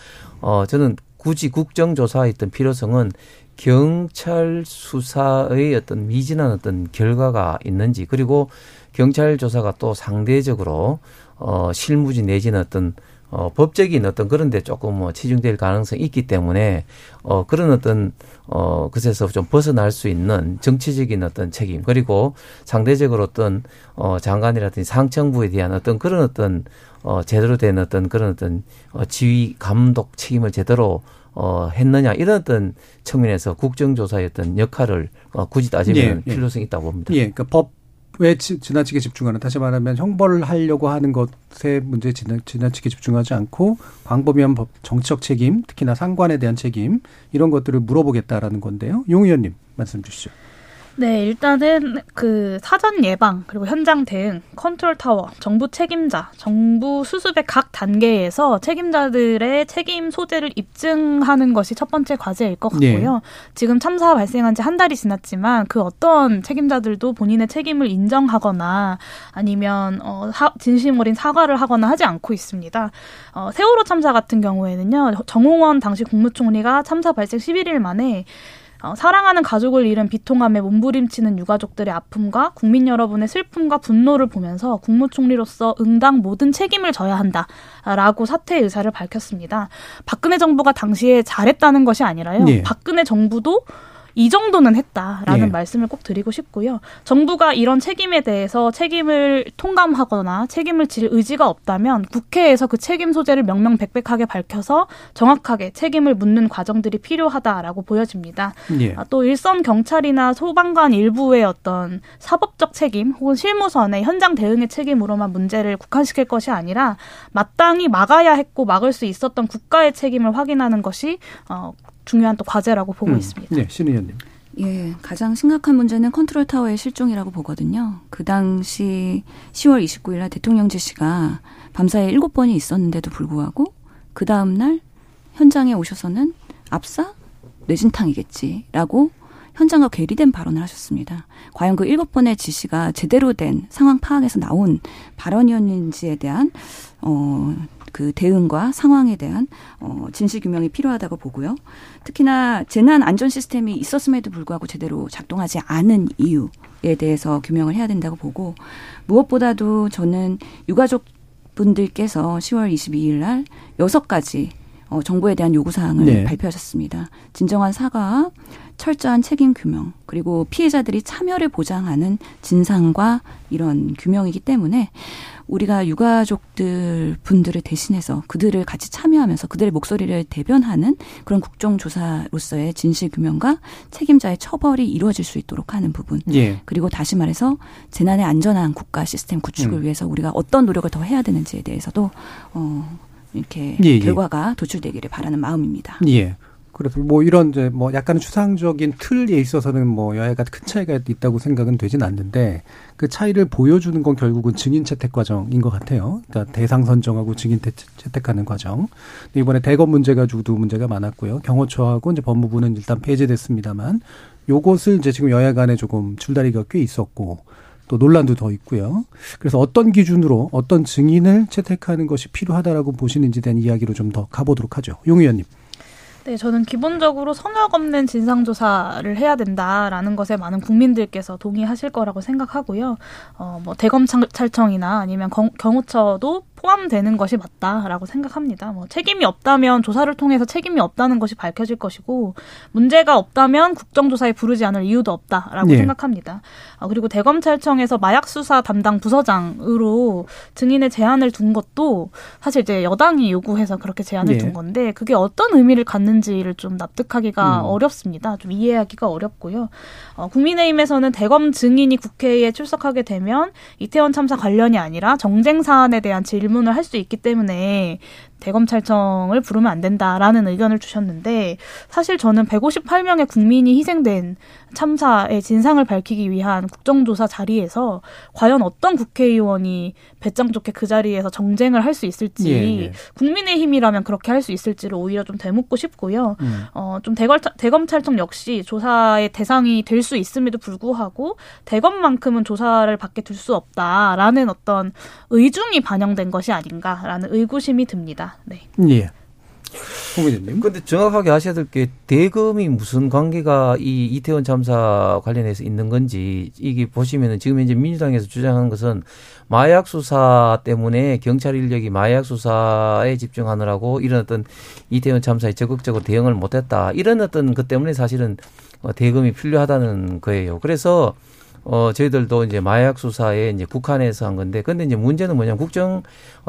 어, 저는 굳이 국정조사의 어떤 필요성은 경찰 수사의 어떤 미진한 어떤 결과가 있는지 그리고 경찰 조사가 또 상대적으로 어, 실무지 내지는 어떤 어, 법적인 어떤 그런 데 조금 뭐 치중될 가능성이 있기 때문에 어, 그런 어떤 어, 그래서 좀 벗어날 수 있는 정치적인 어떤 책임 그리고 상대적으로 어떤 어, 장관이라든지 상청부에 대한 어떤 그런 어떤 어, 제대로 된 어떤 그런 어떤 어, 지휘 감독 책임을 제대로 어, 했느냐 이런 어떤 측면에서 국정조사의 어떤 역할을 어, 굳이 따지면 예, 예. 필요성이 있다고 봅니다. 예, 그러니까 법 에 지, 지나치게 집중하는 다시 말하면 형벌을 하려고 하는 것에 문제에 지나, 지나치게 집중하지 않고 광범위한 법, 정치적 책임, 특히나 상관에 대한 책임 이런 것들을 물어보겠다라는 건데요. 용 의원님 말씀 주시죠. 네, 일단은 그 사전 예방 그리고 현장 대응, 컨트롤 타워, 정부 책임자, 정부 수습의 각 단계에서 책임자들의 책임 소재를 입증하는 것이 첫 번째 과제일 것 같고요. 네. 지금 참사 발생한 지 한 달이 지났지만 그 어떤 책임자들도 본인의 책임을 인정하거나 아니면 어, 사, 진심 어린 사과를 하거나 하지 않고 있습니다. 어, 세월호 참사 같은 경우에는요, 정홍원 당시 국무총리가 참사 발생 11일 만에 어, 사랑하는 가족을 잃은 비통함에 몸부림치는 유가족들의 아픔과 국민 여러분의 슬픔과 분노를 보면서 국무총리로서 응당 모든 책임을 져야 한다라고 사퇴 의사를 밝혔습니다. 박근혜 정부가 당시에 잘했다는 것이 아니라요. 예. 박근혜 정부도 이 정도는 했다라는 예. 말씀을 꼭 드리고 싶고요. 정부가 이런 책임에 대해서 책임을 통감하거나 책임을 질 의지가 없다면 국회에서 그 책임 소재를 명명백백하게 밝혀서 정확하게 책임을 묻는 과정들이 필요하다라고 보여집니다. 예. 아, 또 일선 경찰이나 소방관 일부의 어떤 사법적 책임 혹은 실무선의 현장 대응의 책임으로만 문제를 국한시킬 것이 아니라 마땅히 막아야 했고 막을 수 있었던 국가의 책임을 확인하는 것이 어, 중요한 또 과제라고 보고 음, 있습니다. 네, 신 의원님. 예, 가장 심각한 문제는 컨트롤 타워의 실종이라고 보거든요. 그 당시 10월 29일 날 대통령 지시가 밤사이에 7번이 있었는데도 불구하고 그 다음 날 현장에 오셔서는 압사 뇌진탕이겠지라고 현장과 괴리된 발언을 하셨습니다. 과연 그 일곱 번의 지시가 제대로 된 상황 파악에서 나온 발언이었는지에 대한 어, 그 대응과 상황에 대한 어, 진실 규명이 필요하다고 보고요. 특히나 재난 안전 시스템이 있었음에도 불구하고 제대로 작동하지 않은 이유에 대해서 규명을 해야 된다고 보고 무엇보다도 저는 유가족 분들께서 10월 22일 날 여섯 가지 어, 정부에 대한 요구 사항을 네. 발표하셨습니다. 진정한 사과와 철저한 책임 규명 그리고 피해자들이 참여를 보장하는 진상과 이런 규명이기 때문에 우리가 유가족들 분들을 대신해서 그들을 같이 참여하면서 그들의 목소리를 대변하는 그런 국정조사로서의 진실 규명과 책임자의 처벌이 이루어질 수 있도록 하는 부분. 예. 그리고 다시 말해서 재난의 안전한 국가 시스템 구축을 음. 위해서 우리가 어떤 노력을 더 해야 되는지에 대해서도 어 이렇게 예, 예. 결과가 도출되기를 바라는 마음입니다. 예. 그래서 뭐 이런 이제 뭐 약간 추상적인 틀에 있어서는 뭐 여야가 큰 차이가 있다고 생각은 되진 않는데 그 차이를 보여주는 건 결국은 증인 채택 과정인 것 같아요. 그러니까 대상 선정하고 증인 태- 채택하는 과정. 이번에 대검 문제 가지고도 문제가 많았고요. 경호처하고 이제 법무부는 일단 폐지됐습니다만 요것을 이제 지금 여야 간에 조금 줄다리가 꽤 있었고 또 논란도 더 있고요. 그래서 어떤 기준으로 어떤 증인을 채택하는 것이 필요하다라고 보시는지에 대한 이야기로 좀 더 가보도록 하죠. 용 의원님. 네, 저는 기본적으로 성역 없는 진상조사를 해야 된다라는 것에 많은 국민들께서 동의하실 거라고 생각하고요. 어, 뭐 대검찰청이나 아니면 경, 경호처도 포함되는 것이 맞다라고 생각합니다. 뭐 책임이 없다면 조사를 통해서 책임이 없다는 것이 밝혀질 것이고 문제가 없다면 국정조사에 부르지 않을 이유도 없다라고 예. 생각합니다. 아, 그리고 대검찰청에서 마약 수사 담당 부서장으로 증인의 제안을 둔 것도 사실 이제 여당이 요구해서 그렇게 제안을 예. 둔 건데 그게 어떤 의미를 갖는지를 좀 납득하기가 음. 어렵습니다. 좀 이해하기가 어렵고요. 어, 국민의힘에서는 대검 증인이 국회에 출석하게 되면 이태원 참사 관련이 아니라 정쟁 사안에 대한 질문을 할 수 있기 때문에 대검찰청을 부르면 안 된다라는 의견을 주셨는데 사실 저는 158명의 국민이 희생된 참사의 진상을 밝히기 위한 국정조사 자리에서 과연 어떤 국회의원이 배짱 좋게 그 자리에서 정쟁을 할 수 있을지 예, 예. 국민의힘이라면 그렇게 할 수 있을지를 오히려 좀 되묻고 싶고요. 음. 어, 좀 대검, 대검찰청 역시 조사의 대상이 될 수 있음에도 불구하고 대검만큼은 조사를 받게 둘 수 없다라는 어떤 의중이 반영된 것이 아닌가라는 의구심이 듭니다. 네. 예. 근데 정확하게 아셔야 될 게 대금이 무슨 관계가 이 이태원 참사 관련해서 있는 건지 이게 보시면은 지금 현재 민주당에서 주장하는 것은 마약 수사 때문에 경찰 인력이 마약 수사에 집중하느라고 이런 어떤 이태원 참사에 적극적으로 대응을 못했다 이런 어떤 것 때문에 사실은 어, 대금이 필요하다는 거예요. 그래서 어, 저희들도 이제 마약 수사에 이제 국한에서 한 건데, 근데 이제 문제는 뭐냐면 국정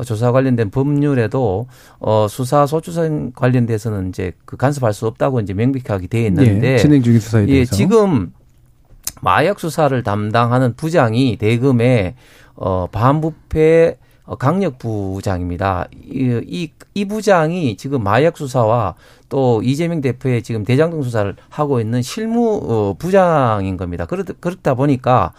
조사 관련된 법률에도 어, 수사 소추선 관련돼서는 이제 그 간섭할 수 없다고 이제 명백하게 되어 있는데. 예, 진행 중인 수사에 대해서. 예, 지금 마약 수사를 담당하는 부장이 대금에 어, 반부패 어, 강력 부장입니다. 이, 이, 이 부장이 지금 마약 수사와 또 이재명 대표의 지금 대장동 수사를 하고 있는 실무 어, 부장인 겁니다. 그렇다, 보니까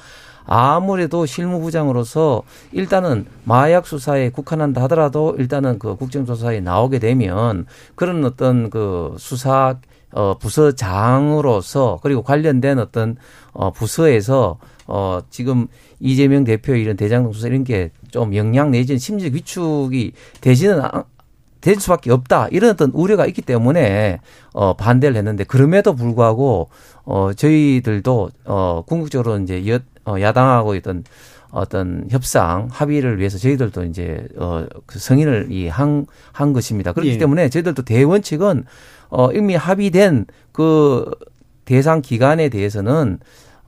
아무래도 실무부장으로서 일단은 마약 수사에 국한한다 하더라도 일단은 그 국정조사에 나오게 되면 그런 어떤 그 수사 어 부서장으로서 그리고 관련된 어떤 어 부서에서 어 지금 이재명 대표 이런 대장동 수사 이런 게 좀 영향 내지는 심리적 위축이 되지는 될 수밖에 없다 이런 어떤 우려가 있기 때문에 어 반대를 했는데 그럼에도 불구하고 어 저희들도 어 궁극적으로 이제 여, 어, 야당하고 있던 어떤 협상 합의를 위해서 저희들도 이제 어그 승인을 이한 한 것입니다. 그렇기 예. 때문에 저희들도 대원칙은 어 이미 합의된 그 대상 기간에 대해서는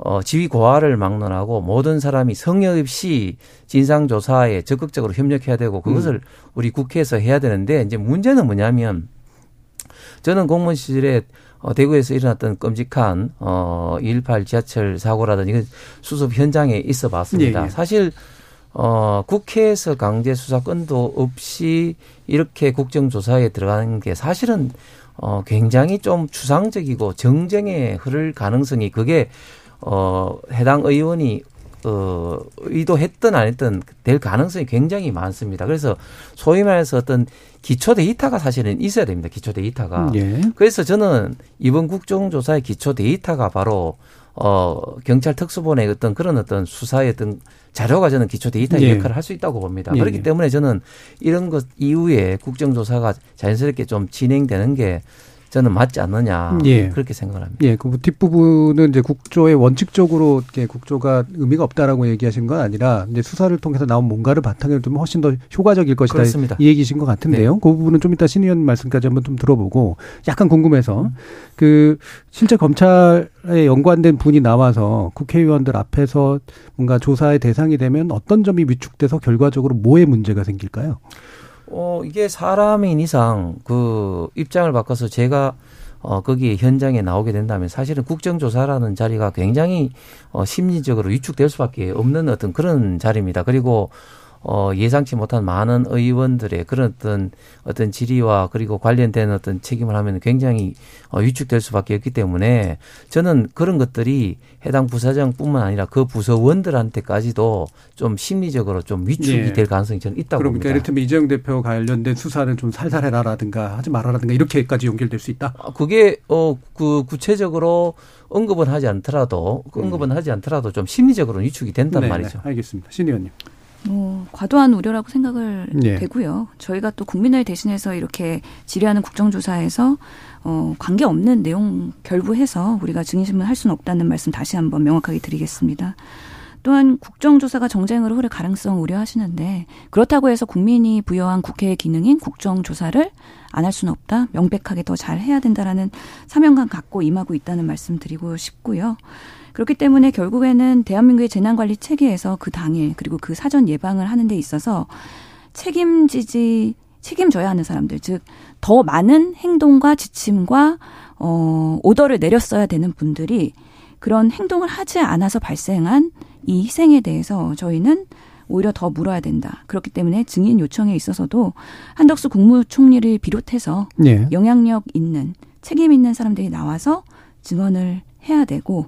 어, 지위 고하를 막론하고 모든 사람이 성의 없이 진상 조사에 적극적으로 협력해야 되고 그것을 음. 우리 국회에서 해야 되는데 이제 문제는 뭐냐면 저는 공무원 시절에 어, 대구에서 일어났던 끔찍한 어, 218 지하철 사고라든지 수습 현장에 있어 봤습니다. 예, 예. 사실 어, 국회에서 강제 수사권도 없이 이렇게 국정조사에 들어가는 게 사실은 어, 굉장히 좀 추상적이고 정쟁에 흐를 가능성이 그게 어, 해당 의원이 어, 의도했든 안 했든 될 가능성이 굉장히 많습니다. 그래서 소위 말해서 어떤 기초 데이터가 사실은 있어야 됩니다. 기초 데이터가. 예. 그래서 저는 이번 국정조사의 기초 데이터가 바로 어, 경찰 특수본의 어떤 그런 어떤 수사의 어떤 자료가 저는 기초 데이터의 예. 역할을 할 수 있다고 봅니다. 예, 그렇기 예. 때문에 저는 이런 것 이후에 국정조사가 자연스럽게 좀 진행되는 게 저는 맞지 않느냐 예. 그렇게 생각을 합니다. 예, 그 뒷부분은 이제 국조에 원칙적으로 이렇게 국조가 의미가 없다라고 얘기하신 건 아니라 이제 수사를 통해서 나온 뭔가를 바탕에 두면 훨씬 더 효과적일 것이다. 그렇습니다. 이 얘기신 것 같은데요. 그 부분은 좀 이따 신 의원 말씀까지 한번 좀 들어보고 약간 궁금해서 그 실제 검찰에 연관된 분이 나와서 국회의원들 앞에서 뭔가 조사의 대상이 되면 어떤 점이 위축돼서 결과적으로 뭐에 문제가 생길까요? 어, 이게 사람인 이상 그 입장을 바꿔서 제가 어, 거기 현장에 나오게 된다면 사실은 국정조사라는 자리가 굉장히 어, 심리적으로 위축될 수밖에 없는 어떤 그런 자리입니다. 그리고 어, 예상치 못한 많은 의원들의 그런 어떤 어떤 질의와 그리고 관련된 어떤 책임을 하면 굉장히 어, 위축될 수밖에 없기 때문에 저는 그런 것들이 해당 부사장뿐만 아니라 그 부서원들한테까지도 좀 심리적으로 좀 위축이 예. 될 가능성이 저는 있다고 그러니까 봅니다. 이를테면 이재용 대표 관련된 수사는 좀 살살해라라든가 하지 말아라든가 이렇게까지 연결될 수 있다. 아, 그게 어 그 구체적으로 언급은 하지 않더라도 그 언급은 하지 않더라도 좀 심리적으로 위축이 된단 네, 말이죠. 네, 알겠습니다. 신 의원님. 뭐 과도한 우려라고 생각을 예. 되고요. 저희가 또 국민을 대신해서 이렇게 질의하는 국정조사에서 어, 관계 없는 내용 결부해서 우리가 증인신문 할 수는 없다는 말씀 다시 한번 명확하게 드리겠습니다. 또한 국정조사가 정쟁으로 흐를 가능성 우려하시는데 그렇다고 해서 국민이 부여한 국회의 기능인 국정조사를 안 할 수는 없다. 명백하게 더 잘 해야 된다라는 사명감 갖고 임하고 있다는 말씀 드리고 싶고요. 그렇기 때문에 결국에는 대한민국의 재난관리 체계에서 그 당일 그리고 그 사전 예방을 하는 데 있어서 책임지지 책임져야 하는 사람들 즉 더 많은 행동과 지침과 어 오더를 내렸어야 되는 분들이 그런 행동을 하지 않아서 발생한 이 희생에 대해서 저희는 오히려 더 물어야 된다. 그렇기 때문에 증인 요청에 있어서도 한덕수 국무총리를 비롯해서 예. 영향력 있는 책임 있는 사람들이 나와서 증언을 해야 되고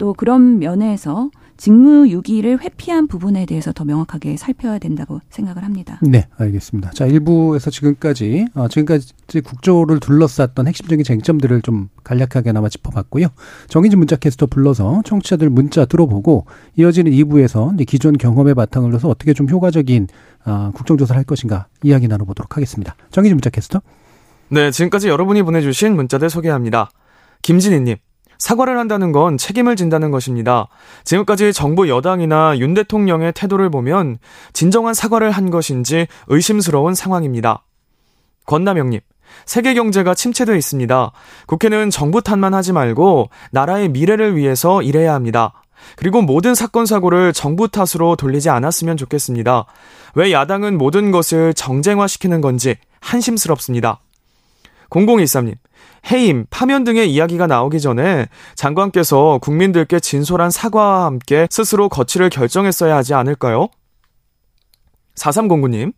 또 그런 면에서 직무유기를 회피한 부분에 대해서 더 명확하게 살펴야 된다고 생각을 합니다. 네, 알겠습니다. 자, 1부에서 지금까지, 어, 지금까지 국조를 둘러쌌던 핵심적인 쟁점들을 좀 간략하게나마 짚어봤고요. 정의진 문자 캐스터 불러서 청취자들 문자 들어보고 이어지는 2부에서 이제 기존 경험의 바탕을 둬서 어떻게 좀 효과적인 아, 국정조사를 할 것인가 이야기 나눠보도록 하겠습니다. 정의진 문자 캐스터. 네, 지금까지 여러분이 보내주신 문자들 소개합니다. 김진희님, 사과를 한다는 건 책임을 진다는 것입니다. 지금까지 정부 여당이나 윤 대통령의 태도를 보면 진정한 사과를 한 것인지 의심스러운 상황입니다. 권남영님, 세계 경제가 침체되어 있습니다. 국회는 정부 탓만 하지 말고 나라의 미래를 위해서 일해야 합니다. 그리고 모든 사건 사고를 정부 탓으로 돌리지 않았으면 좋겠습니다. 왜 야당은 모든 것을 정쟁화시키는 건지 한심스럽습니다. 0013님, 해임, 파면 등의 이야기가 나오기 전에 장관께서 국민들께 진솔한 사과와 함께 스스로 거취를 결정했어야 하지 않을까요? 4309님,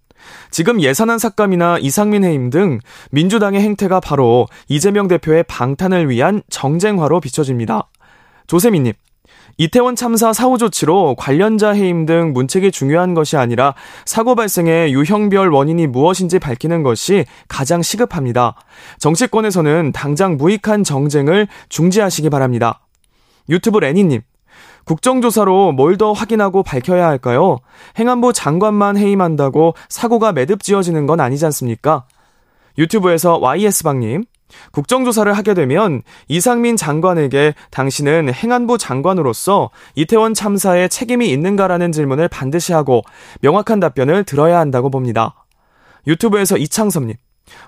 지금 예산안 삭감이나 이상민 해임 등 민주당의 행태가 바로 이재명 대표의 방탄을 위한 정쟁화로 비춰집니다. 조세미님, 이태원 참사 사후 조치로 관련자 해임 등 문책이 중요한 것이 아니라 사고 발생의 유형별 원인이 무엇인지 밝히는 것이 가장 시급합니다. 정치권에서는 당장 무익한 정쟁을 중지하시기 바랍니다. 유튜브 레니님, 국정조사로 뭘 더 확인하고 밝혀야 할까요? 행안부 장관만 해임한다고 사고가 매듭 지어지는 건 아니지 않습니까? 유튜브에서 YS방님, 국정조사를 하게 되면 이상민 장관에게 당신은 행안부 장관으로서 이태원 참사에 책임이 있는가라는 질문을 반드시 하고 명확한 답변을 들어야 한다고 봅니다. 유튜브에서 이창섭님.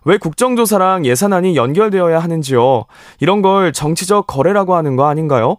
왜 국정조사랑 예산안이 연결되어야 하는지요? 이런 걸 정치적 거래라고 하는 거 아닌가요?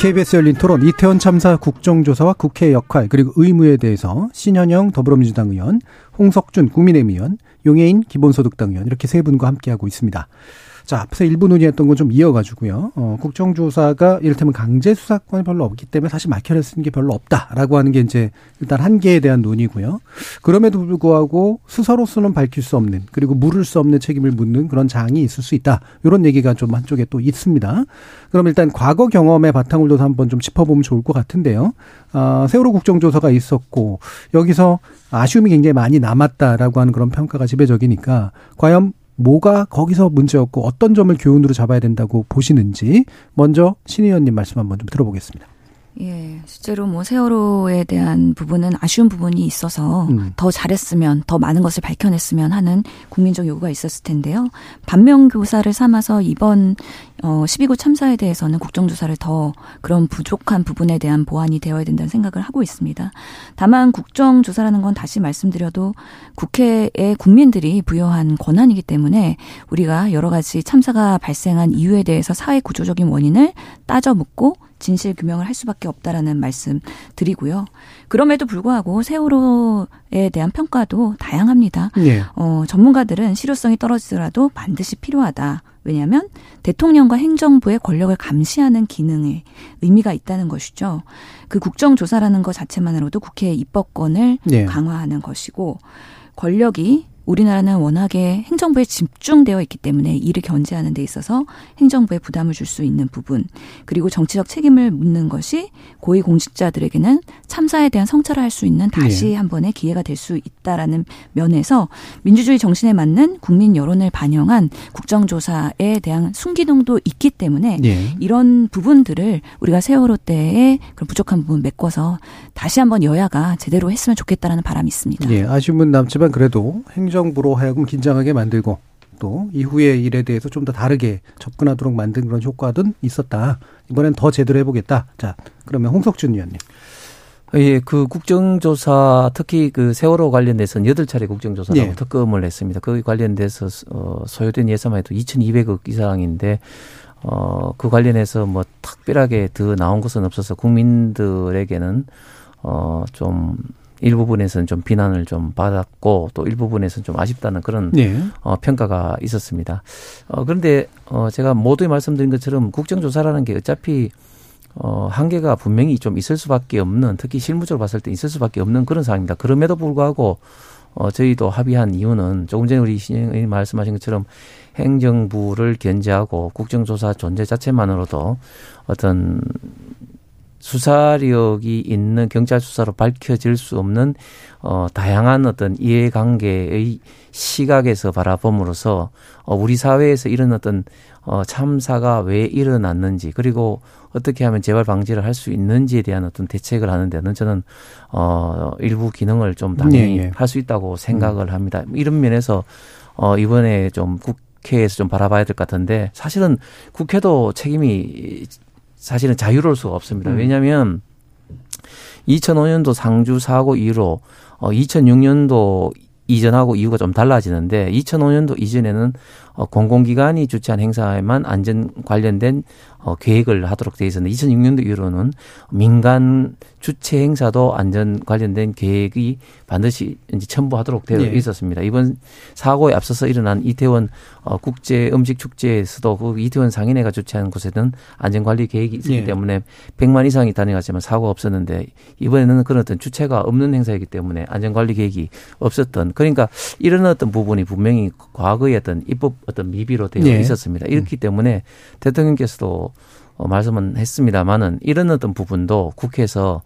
KBS 열린 토론 이태원 참사 국정조사와 국회 역할 그리고 의무에 대해서 신현영 더불어민주당 의원, 홍석준 국민의힘 의원, 용해인 기본소득당 의원 이렇게 세 분과 함께하고 있습니다. 자, 앞서 일부 논의했던 건 좀 이어가지고요. 어, 국정조사가 이를테면 강제 수사권이 별로 없기 때문에 사실 막혀를 쓰는 게 별로 없다라고 하는 게 이제 일단 한계에 대한 논의고요. 그럼에도 불구하고 수사로서는 밝힐 수 없는 그리고 물을 수 없는 책임을 묻는 그런 장이 있을 수 있다. 이런 얘기가 좀 한쪽에 또 있습니다. 그럼 일단 과거 경험의 둬서 한번 좀 짚어보면 좋을 것 같은데요. 아, 세월호 국정조사가 있었고 여기서 아쉬움이 굉장히 많이 남았다라고 하는 그런 평가가 지배적이니까 과연 뭐가 거기서 문제였고 어떤 점을 교훈으로 잡아야 된다고 보시는지 먼저 신 의원님 말씀 한번 좀 들어보겠습니다. 예, 실제로 뭐 세월호에 대한 부분은 아쉬운 부분이 있어서 음. 더 잘했으면 더 많은 것을 밝혀냈으면 하는 국민적 요구가 있었을 텐데요. 반면 교사를 삼아서 이번 어 12구 참사에 대해서는 국정조사를 더 그런 부족한 부분에 대한 보완이 되어야 된다는 생각을 하고 있습니다. 다만 국정조사라는 건 다시 말씀드려도 국회의 국민들이 부여한 권한이기 때문에 우리가 여러 가지 참사가 발생한 이유에 대해서 사회 구조적인 원인을 따져 묻고 진실 규명을 할 수밖에 없다라는 말씀 드리고요. 그럼에도 불구하고 세월호에 대한 평가도 다양합니다. 네. 어, 전문가들은 실효성이 떨어지더라도 반드시 필요하다. 왜냐하면 대통령과 행정부의 권력을 감시하는 기능에 의미가 있다는 것이죠. 그 국정조사라는 것 자체만으로도 국회의 입법권을 네. 강화하는 것이고 권력이 우리나라는 워낙에 행정부에 집중되어 있기 때문에 이를 견제하는 데 있어서 행정부에 부담을 줄 수 있는 부분 그리고 정치적 책임을 묻는 것이 고위 공직자들에게는 참사에 대한 성찰을 할 수 있는 다시 네. 한 번의 기회가 될 수 있다라는 면에서 민주주의 정신에 맞는 국민 여론을 반영한 국정조사에 대한 순기능도 있기 때문에 네. 이런 부분들을 우리가 세월호 때의 그런 부족한 부분 메꿔서 다시 한번 여야가 제대로 했으면 좋겠다라는 바람이 있습니다. 네, 아쉬움은 남지만 그래도 행정 행정부로 하여금 긴장하게 만들고 또 이후의 일에 대해서 좀 더 다르게 접근하도록 만든 그런 효과도 있었다. 이번엔 더 제대로 해보겠다. 자, 그러면 홍석준 의원님. 예, 그 국정조사 특히 그 세월호 관련돼서는 여덟 차례 국정조사라고 예. 특검을 냈습니다. 그 관련돼서 어, 소요된 예산만 해도 2,200억 이상인데 어, 그 관련해서 뭐 특별하게 더 나온 것은 없어서 국민들에게는 어, 좀 일부분에서는 좀 비난을 좀 받았고 또 일부분에서는 좀 아쉽다는 그런 예. 어, 평가가 있었습니다. 어, 그런데 어, 제가 모두에 말씀드린 것처럼 국정조사라는 게 어차피 어, 한계가 분명히 좀 있을 수밖에 없는 특히 실무적으로 봤을 때 있을 수밖에 없는 그런 상황입니다. 그럼에도 불구하고 어, 저희도 합의한 이유는 조금 전에 우리 신영이 말씀하신 것처럼 행정부를 견제하고 국정조사 존재 자체만으로도 어떤 수사력이 있는 경찰 수사로 밝혀질 수 없는 어 다양한 어떤 이해관계의 시각에서 바라봄으로써 어 우리 사회에서 이런 어떤 어 참사가 왜 일어났는지 그리고 어떻게 하면 재발 방지를 할 수 있는지에 대한 어떤 대책을 하는 데는 저는 어 일부 기능을 좀 당연히 예, 예. 할수 있다고 생각을 합니다. 이런 면에서 어 이번에 좀 국회에서 좀 바라봐야 될 것 같은데 사실은 국회도 책임이 사실은 자유로울 수가 없습니다. 음. 왜냐하면 2005년도 상주 사고 이후로 어 2006년도 이전하고 이유가 좀 달라지는데 2005년도 이전에는 어 공공기관이 주최한 행사에만 안전 관련된 어 계획을 하도록 돼 있었는데 2006년도 이후로는 민간 주최 행사도 안전 관련된 계획이 반드시 이제 첨부하도록 되어 예. 있었습니다. 이번 사고에 앞서서 일어난 이태원 어 국제 음식 축제에서도 그 이태원 상인회가 주최한 곳에는 안전 관리 계획이 있었기 예. 때문에 100만 이상이 다녀갔지만 사고가 없었는데 이번에는 그런 어떤 주체가 없는 행사이기 때문에 안전 관리 계획이 없었던 그러니까 이런 어떤 부분이 분명히 과거의 어떤 입법 어떤 미비로 되어 예. 있었습니다. 이렇기 때문에 대통령께서도 어, 말씀은 했습니다만은 이런 어떤 부분도 국회에서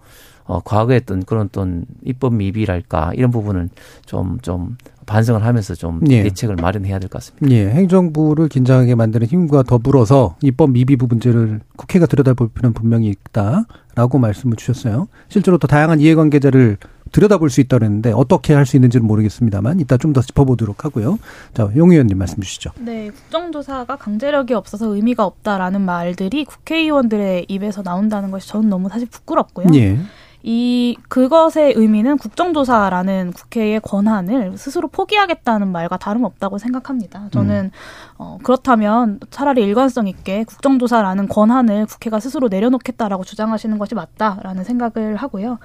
어, 과거에 했던 그런 어떤 입법 미비랄까 이런 부분을 좀, 좀 반성을 하면서 좀 예. 대책을 마련해야 될 것 같습니다. 예, 행정부를 긴장하게 만드는 힘과 더불어서 입법 미비 문제를 국회가 들여다볼 필요는 분명히 있다라고 말씀을 주셨어요. 실제로 또 다양한 이해관계자를 들여다볼 수 있다 그랬는데 어떻게 할 수 있는지는 모르겠습니다만 이따 좀 더 짚어보도록 하고요. 자, 용 의원님 말씀 주시죠. 네, 국정조사가 강제력이 없어서 의미가 없다라는 말들이 국회의원들의 입에서 나온다는 것이 저는 너무 사실 부끄럽고요. 예. 이 그것의 의미는 국정조사라는 국회의 권한을 스스로 포기하겠다는 말과 다름없다고 생각합니다. 저는 어, 그렇다면 차라리 일관성 있게 국정조사라는 권한을 국회가 스스로 내려놓겠다라고 주장하시는 것이 맞다라는 생각을 하고요.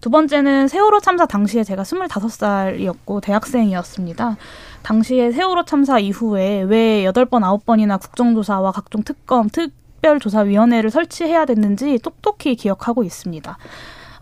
두 번째는 세월호 참사 당시에 제가 25살이었고 대학생이었습니다. 당시에 세월호 참사 이후에 왜 8번, 9번이나 국정조사와 각종 특검, 특별조사위원회를 설치해야 됐는지 똑똑히 기억하고 있습니다.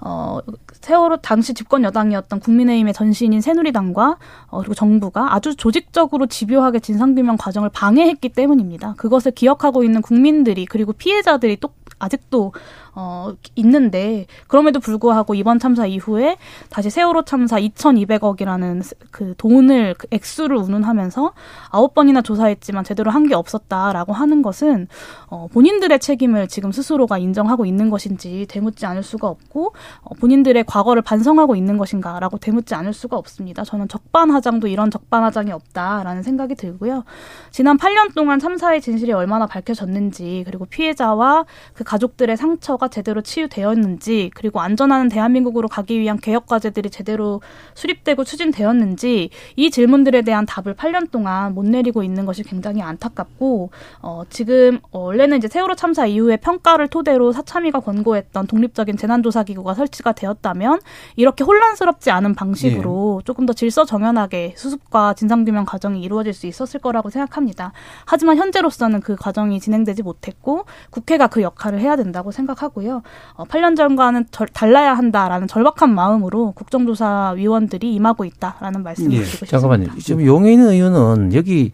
어, 세월호 당시 집권 여당이었던 국민의힘의 전신인 새누리당과 어, 그리고 정부가 아주 조직적으로 집요하게 진상규명 과정을 방해했기 때문입니다. 그것을 기억하고 있는 국민들이 그리고 피해자들이 또 아직도 어, 있는데 그럼에도 불구하고 이번 참사 이후에 다시 세월호 참사 2,200억이라는 그 돈을 그 액수를 운운하면서 아홉 번이나 조사했지만 제대로 한 게 없었다라고 하는 것은 어, 본인들의 책임을 지금 스스로가 인정하고 있는 것인지 되묻지 않을 수가 없고 어, 본인들의 과거를 반성하고 있는 것인가라고 되묻지 않을 수가 없습니다. 저는 적반하장도 이런 적반하장이 없다라는 생각이 들고요. 지난 8년 동안 참사의 진실이 얼마나 밝혀졌는지 그리고 피해자와 그 가족들의 상처가 제대로 치유되었는지 그리고 안전한 대한민국으로 가기 위한 개혁 과제들이 제대로 수립되고 추진되었는지 이 질문들에 대한 답을 8년 동안 못 내리고 있는 것이 굉장히 안타깝고 어, 지금 어, 원래는 이제 세월호 참사 이후에 평가를 토대로 사참위가 권고했던 독립적인 재난조사 기구가 설치가 되었다면 이렇게 혼란스럽지 않은 방식으로 조금 더 질서 정연하게 수습과 진상규명 과정이 이루어질 수 있었을 거라고 생각합니다. 하지만 현재로서는 그 과정이 진행되지 못했고 국회가 그 역할을 해야 된다고 생각하고 요. 어, 8년 전과는 절, 달라야 한다라는 절박한 마음으로 국정조사 위원들이 임하고 있다라는 말씀을 드리고 싶습니다. 잠깐만요. 지금 용인 의원은 여기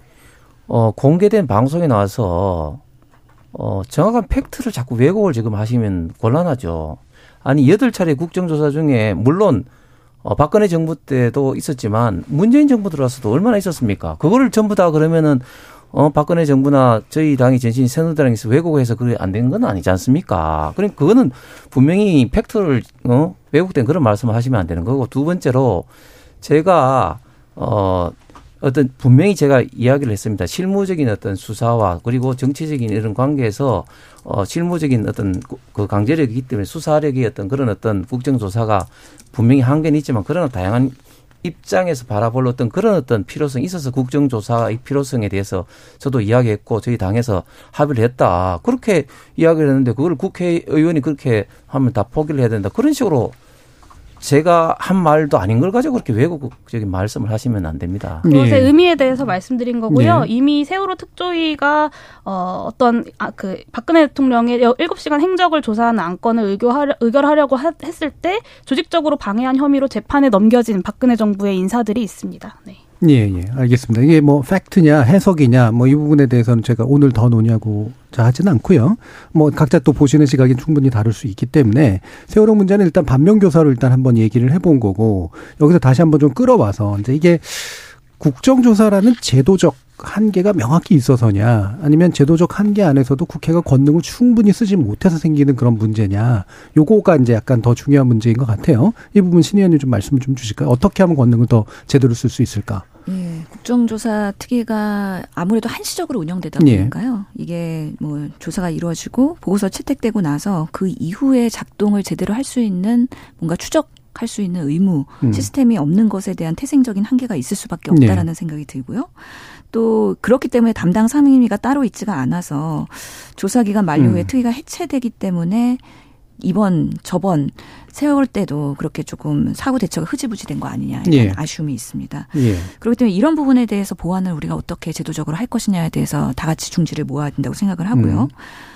어, 공개된 방송에 나와서 어, 정확한 팩트를 자꾸 왜곡을 지금 하시면 곤란하죠. 아니 여덟 차례 국정조사 중에 물론 어, 박근혜 정부 때도 있었지만 문재인 정부 들어와서도 얼마나 있었습니까? 그거를 전부 다 그러면은 어, 박근혜 정부나 저희 당이 전신 새누리당에서 왜곡해서 그게 안 된 건 아니지 않습니까? 그러니까 그거는 분명히 팩트를 어, 왜곡된 그런 말씀을 하시면 안 되는 거고 두 번째로 제가 어, 어떤 분명히 제가 이야기를 했습니다. 실무적인 어떤 수사와 그리고 정치적인 이런 관계에서 어 실무적인 어떤 그 강제력이기 때문에 수사력이 어떤 그런 어떤 국정조사가 분명히 한계는 있지만 그러나 다양한 입장에서 바라볼 어떤 그런 어떤 필요성이 있어서 국정조사의 필요성에 대해서 저도 이야기했고 저희 당에서 합의를 했다. 그렇게 이야기를 했는데 그걸 국회의원이 그렇게 하면 다 포기를 해야 된다. 그런 식으로 제가 한 말도 아닌 걸 가지고 그렇게 왜곡적인 말씀을 하시면 안 됩니다. 그것의 예. 의미에 대해서 말씀드린 거고요. 예. 이미 세월호 특조위가 어, 어떤 아, 그 박근혜 대통령의 7시간 행적을 조사하는 안건을 의결하려, 의결하려고 하, 했을 때 조직적으로 방해한 혐의로 재판에 넘겨진 박근혜 정부의 인사들이 있습니다. 네. 예, 예. 알겠습니다. 이게 뭐 팩트냐 해석이냐 뭐 이 부분에 대해서는 제가 오늘 더 논의하고 자 하지는 않고요. 뭐 각자 또 보시는 시각이 충분히 다를 수 있기 때문에 세월호 문제는 일단 반면 교사로 일단 한번 얘기를 해본 거고 여기서 다시 한번 좀 끌어와서 이제 이게 국정조사라는 제도적 한계가 명확히 있어서냐 아니면 제도적 한계 안에서도 국회가 권능을 충분히 쓰지 못해서 생기는 그런 문제냐 요거가 이제 약간 더 중요한 문제인 것 같아요. 이 부분 신 의원님 좀 말씀 좀 주실까요? 어떻게 하면 권능을 더 제대로 쓸 수 있을까? 예, 국정조사 특위가 아무래도 한시적으로 운영되다 보니까요. 예. 이게 뭐 조사가 이루어지고 보고서 채택되고 나서 그 이후에 작동을 제대로 할 수 있는 뭔가 추적 할수 있는 의무 음. 시스템이 없는 것에 대한 태생적인 한계가 있을 수밖에 없다라는 네. 생각이 들고요. 또 그렇기 때문에 담당 상임위가 따로 있지가 않아서 조사 기간 만료 후에 음. 특위가 해체되기 때문에 이번 저번 세월 때도 그렇게 조금 사고 대처가 흐지부지 된 거 아니냐 이런 예. 아쉬움이 있습니다. 예. 그렇기 때문에 이런 부분에 대해서 보완을 우리가 어떻게 제도적으로 할 것이냐에 대해서 다 같이 중지를 모아야 된다고 생각을 하고요. 음.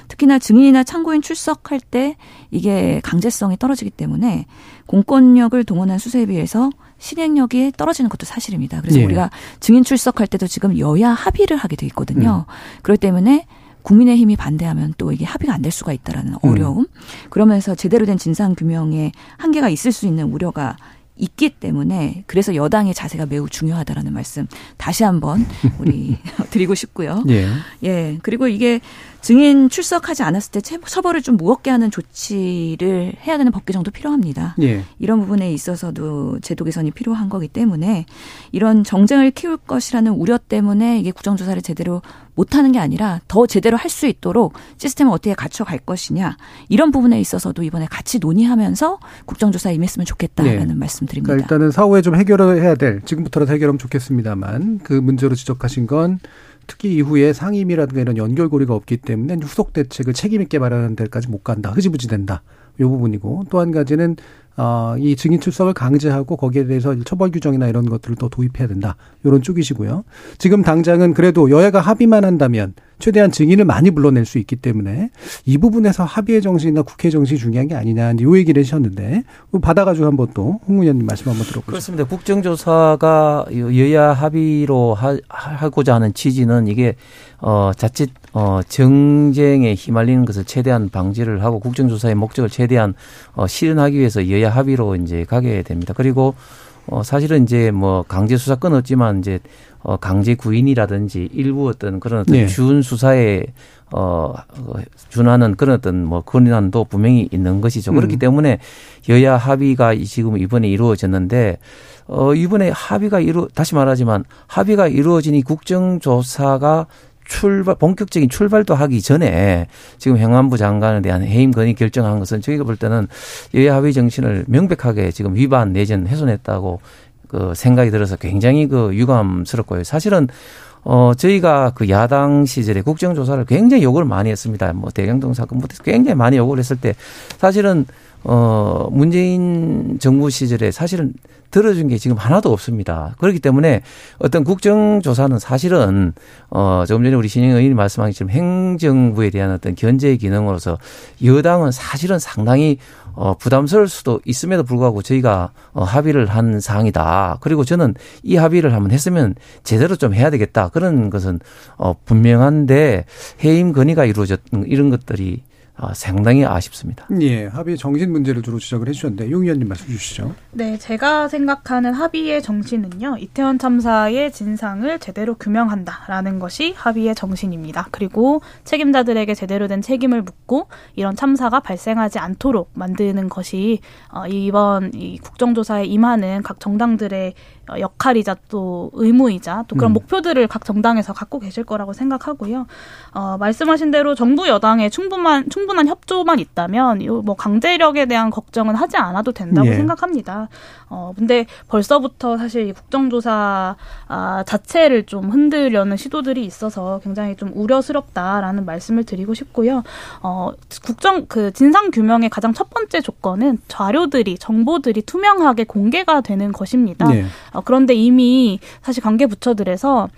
특히나 증인이나 참고인 출석할 때 이게 강제성이 떨어지기 때문에 공권력을 동원한 수사에 비해서 실행력이 떨어지는 것도 사실입니다. 그래서 예. 우리가 증인 출석할 때도 지금 여야 합의를 하게 돼 있거든요. 음. 그렇기 때문에 국민의힘이 반대하면 또 이게 합의가 안 될 수가 있다라는 음. 어려움. 음. 그러면서 제대로 된 진상 규명에 한계가 있을 수 있는 우려가 있기 때문에 그래서 여당의 자세가 매우 중요하다라는 말씀 다시 한번 우리 (laughs) 드리고 싶고요. 예. 예. 그리고 이게 증인 출석하지 않았을 때 처벌을 좀 무겁게 하는 조치를 해야 되는 법 개정도 필요합니다. 예. 이런 부분에 있어서도 제도 개선이 필요한 거기 때문에 이런 정쟁을 키울 것이라는 우려 때문에 이게 국정조사를 제대로 못하는 게 아니라 더 제대로 할 수 있도록 시스템을 어떻게 갖춰갈 것이냐 이런 부분에 있어서도 이번에 같이 논의하면서 국정조사에 임했으면 좋겠다라는 네. 말씀드립니다. 그러니까 일단은 사후에 좀 해결을 해야 될 지금부터라도 해결하면 좋겠습니다만 그 문제로 지적하신 건 특히 이후에 상임이라든가 이런 연결고리가 없기 때문에 후속 대책을 책임 있게 마련하는 데까지 못 간다. 흐지부지 된다. 요 부분이고 또 한 가지는 어, 이 증인 출석을 강제하고 거기에 대해서 처벌 규정이나 이런 것들을 더 도입해야 된다. 요런 쪽이시고요. 지금 당장은 그래도 여야가 합의만 한다면 최대한 증인을 많이 불러낼 수 있기 때문에 이 부분에서 합의의 정신이나 국회 정신이 중요한 게 아니냐 요 얘기를 하셨는데 받아가지고 한번 또 홍 의원님 말씀 한번 들어보죠. 그렇습니다. 국정조사가 여야 합의로 하, 고자 하는 취지는 이게 어 자칫 어 정쟁에 휘말리는 것을 최대한 방지를 하고 국정조사의 목적을 최대한 어 실현하기 위해서 여야 합의로 이제 가게 됩니다. 그리고 어 사실은 이제 뭐 강제 수사권 없지만 이제 어 강제 구인이라든지 일부 어떤 그런 어떤 네. 준 수사에 어 준하는 그런 어떤 뭐 권한도 분명히 있는 것이죠. 그렇기 음. 때문에 여야 합의가 지금 이번에 이루어졌는데 어 이번에 합의가 이루 다시 말하지만 합의가 이루어진 이 국정조사가 출발 본격적인 출발도 하기 전에 지금 행안부 장관에 대한 해임 건의 결정한 것은 저희가 볼 때는 여야 합의 정신을 명백하게 지금 위반 내지는 훼손했다고 그 생각이 들어서 굉장히 그 유감스럽고요. 사실은 어, 저희가 그 야당 시절에 국정조사를 굉장히 요구를 많이 했습니다. 뭐 대경동 사건부터 굉장히 많이 요구를 했을 때 사실은 어, 문재인 정부 시절에 사실은 들어준 게 지금 하나도 없습니다. 그렇기 때문에 어떤 국정조사는 사실은 어 조금 전에 우리 신영 의원이 말씀하신 것처럼 행정부에 대한 어떤 견제 기능으로서 여당은 사실은 상당히 어 부담스러울 수도 있음에도 불구하고 저희가 어 합의를 한 사항이다. 그리고 저는 이 합의를 한번 했으면 제대로 좀 해야 되겠다. 그런 것은 어 분명한데 해임 건의가 이루어졌 이런 것들이 아, 상당히 아쉽습니다. 예, 합의 정신 문제를 주로 지적을 해주셨는데 용 의원님 말씀 주시죠. 네, 제가 생각하는 합의의 정신은요. 이태원 참사의 진상을 제대로 규명한다라는 것이 합의의 정신입니다. 그리고 책임자들에게 제대로 된 책임을 묻고 이런 참사가 발생하지 않도록 만드는 것이 어, 이번 이 국정조사에 임하는 각 정당들의 역할이자 또 의무이자 또 그런 음. 목표들을 각 정당에서 갖고 계실 거라고 생각하고요. 어, 말씀하신 대로 정부 여당의 충분한 충분 한 협조만 있다면 요뭐 강제력에 대한 걱정은 하지 않아도 된다고 예. 생각합니다. 어, 근데 벌써부터 사실 이 국정조사 아, 자체를 좀 흔들려는 시도들이 있어서 굉장히 좀 우려스럽다라는 말씀을 드리고 싶고요. 어, 국정 그 진상 규명의 가장 첫 번째 조건은 자료들이 정보들이 투명하게 공개가 되는 것입니다. 네. 어, 그런데 이미 사실 관계 부처들에서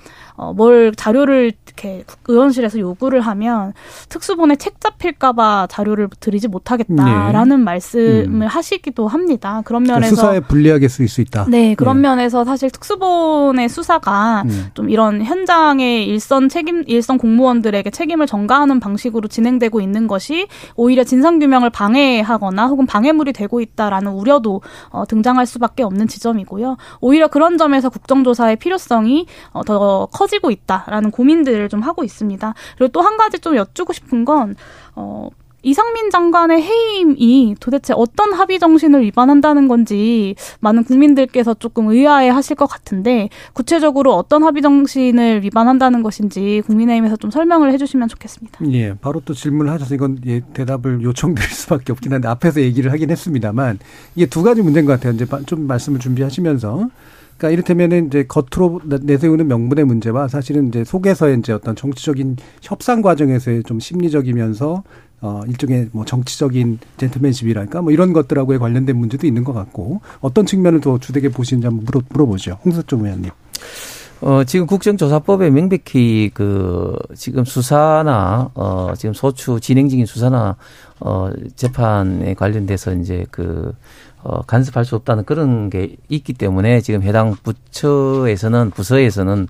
어, 뭘 자료를 이렇게 의원실에서 요구를 하면 특수본에 책 잡힐까봐 자료를 드리지 못하겠다라는 말씀을 음. 하시기도 합니다. 그런 그러니까 면에서 수사에 불리하게 쓰일 수 있다. 네, 그런 예. 면에서 사실 특수본의 수사가 음. 좀 이런 현장의 일선 책임, 일선 공무원들에게 책임을 전가하는 방식으로 진행되고 있는 것이 오히려 진상 규명을 방해하거나 혹은 방해물이 되고 있다라는 우려도 어, 등장할 수밖에 없는 지점이고요. 오히려 그런 점에서 국정조사의 필요성이 어, 더 커 지고 있다라는 고민들을 좀 하고 있습니다. 그리고 또 한 가지 좀 여쭈고 싶은 건, 어, 이상민 장관의 해임이 도대체 어떤 합의 정신을 위반한다는 건지 많은 국민들께서 조금 의아해 하실 것 같은데 구체적으로 어떤 합의 정신을 위반한다는 것인지 국민의힘에서 좀 설명을 해주시면 좋겠습니다. 예, 바로 또 질문을 하셔서 이건 예, 대답을 요청드릴 수밖에 없긴 한데 앞에서 얘기를 하긴 했습니다만 이게 두 가지 문제인 것 같아요. 이제 바- 좀 말씀을 준비하시면서. 그러니까 이를테면은 이제 겉으로 내- 내세우는 명분의 문제와 사실은 이제 속에서의 이제 어떤 정치적인 협상 과정에서의 좀 심리적이면서 어 일종의 뭐 정치적인 젠틀맨십이랄까 뭐 이런 것들하고의 관련된 문제도 있는 것 같고 어떤 측면을 더 주되게 보시는지 한번 물어, 물어보죠. 홍석종 의원님. 어, 지금 국정조사법에 명백히 그 지금 수사나 어, 지금 소추 진행 중인 수사나 어, 재판에 관련돼서 이제 그 어, 간섭할 수 없다는 그런 게 있기 때문에 지금 해당 부처에서는 부서에서는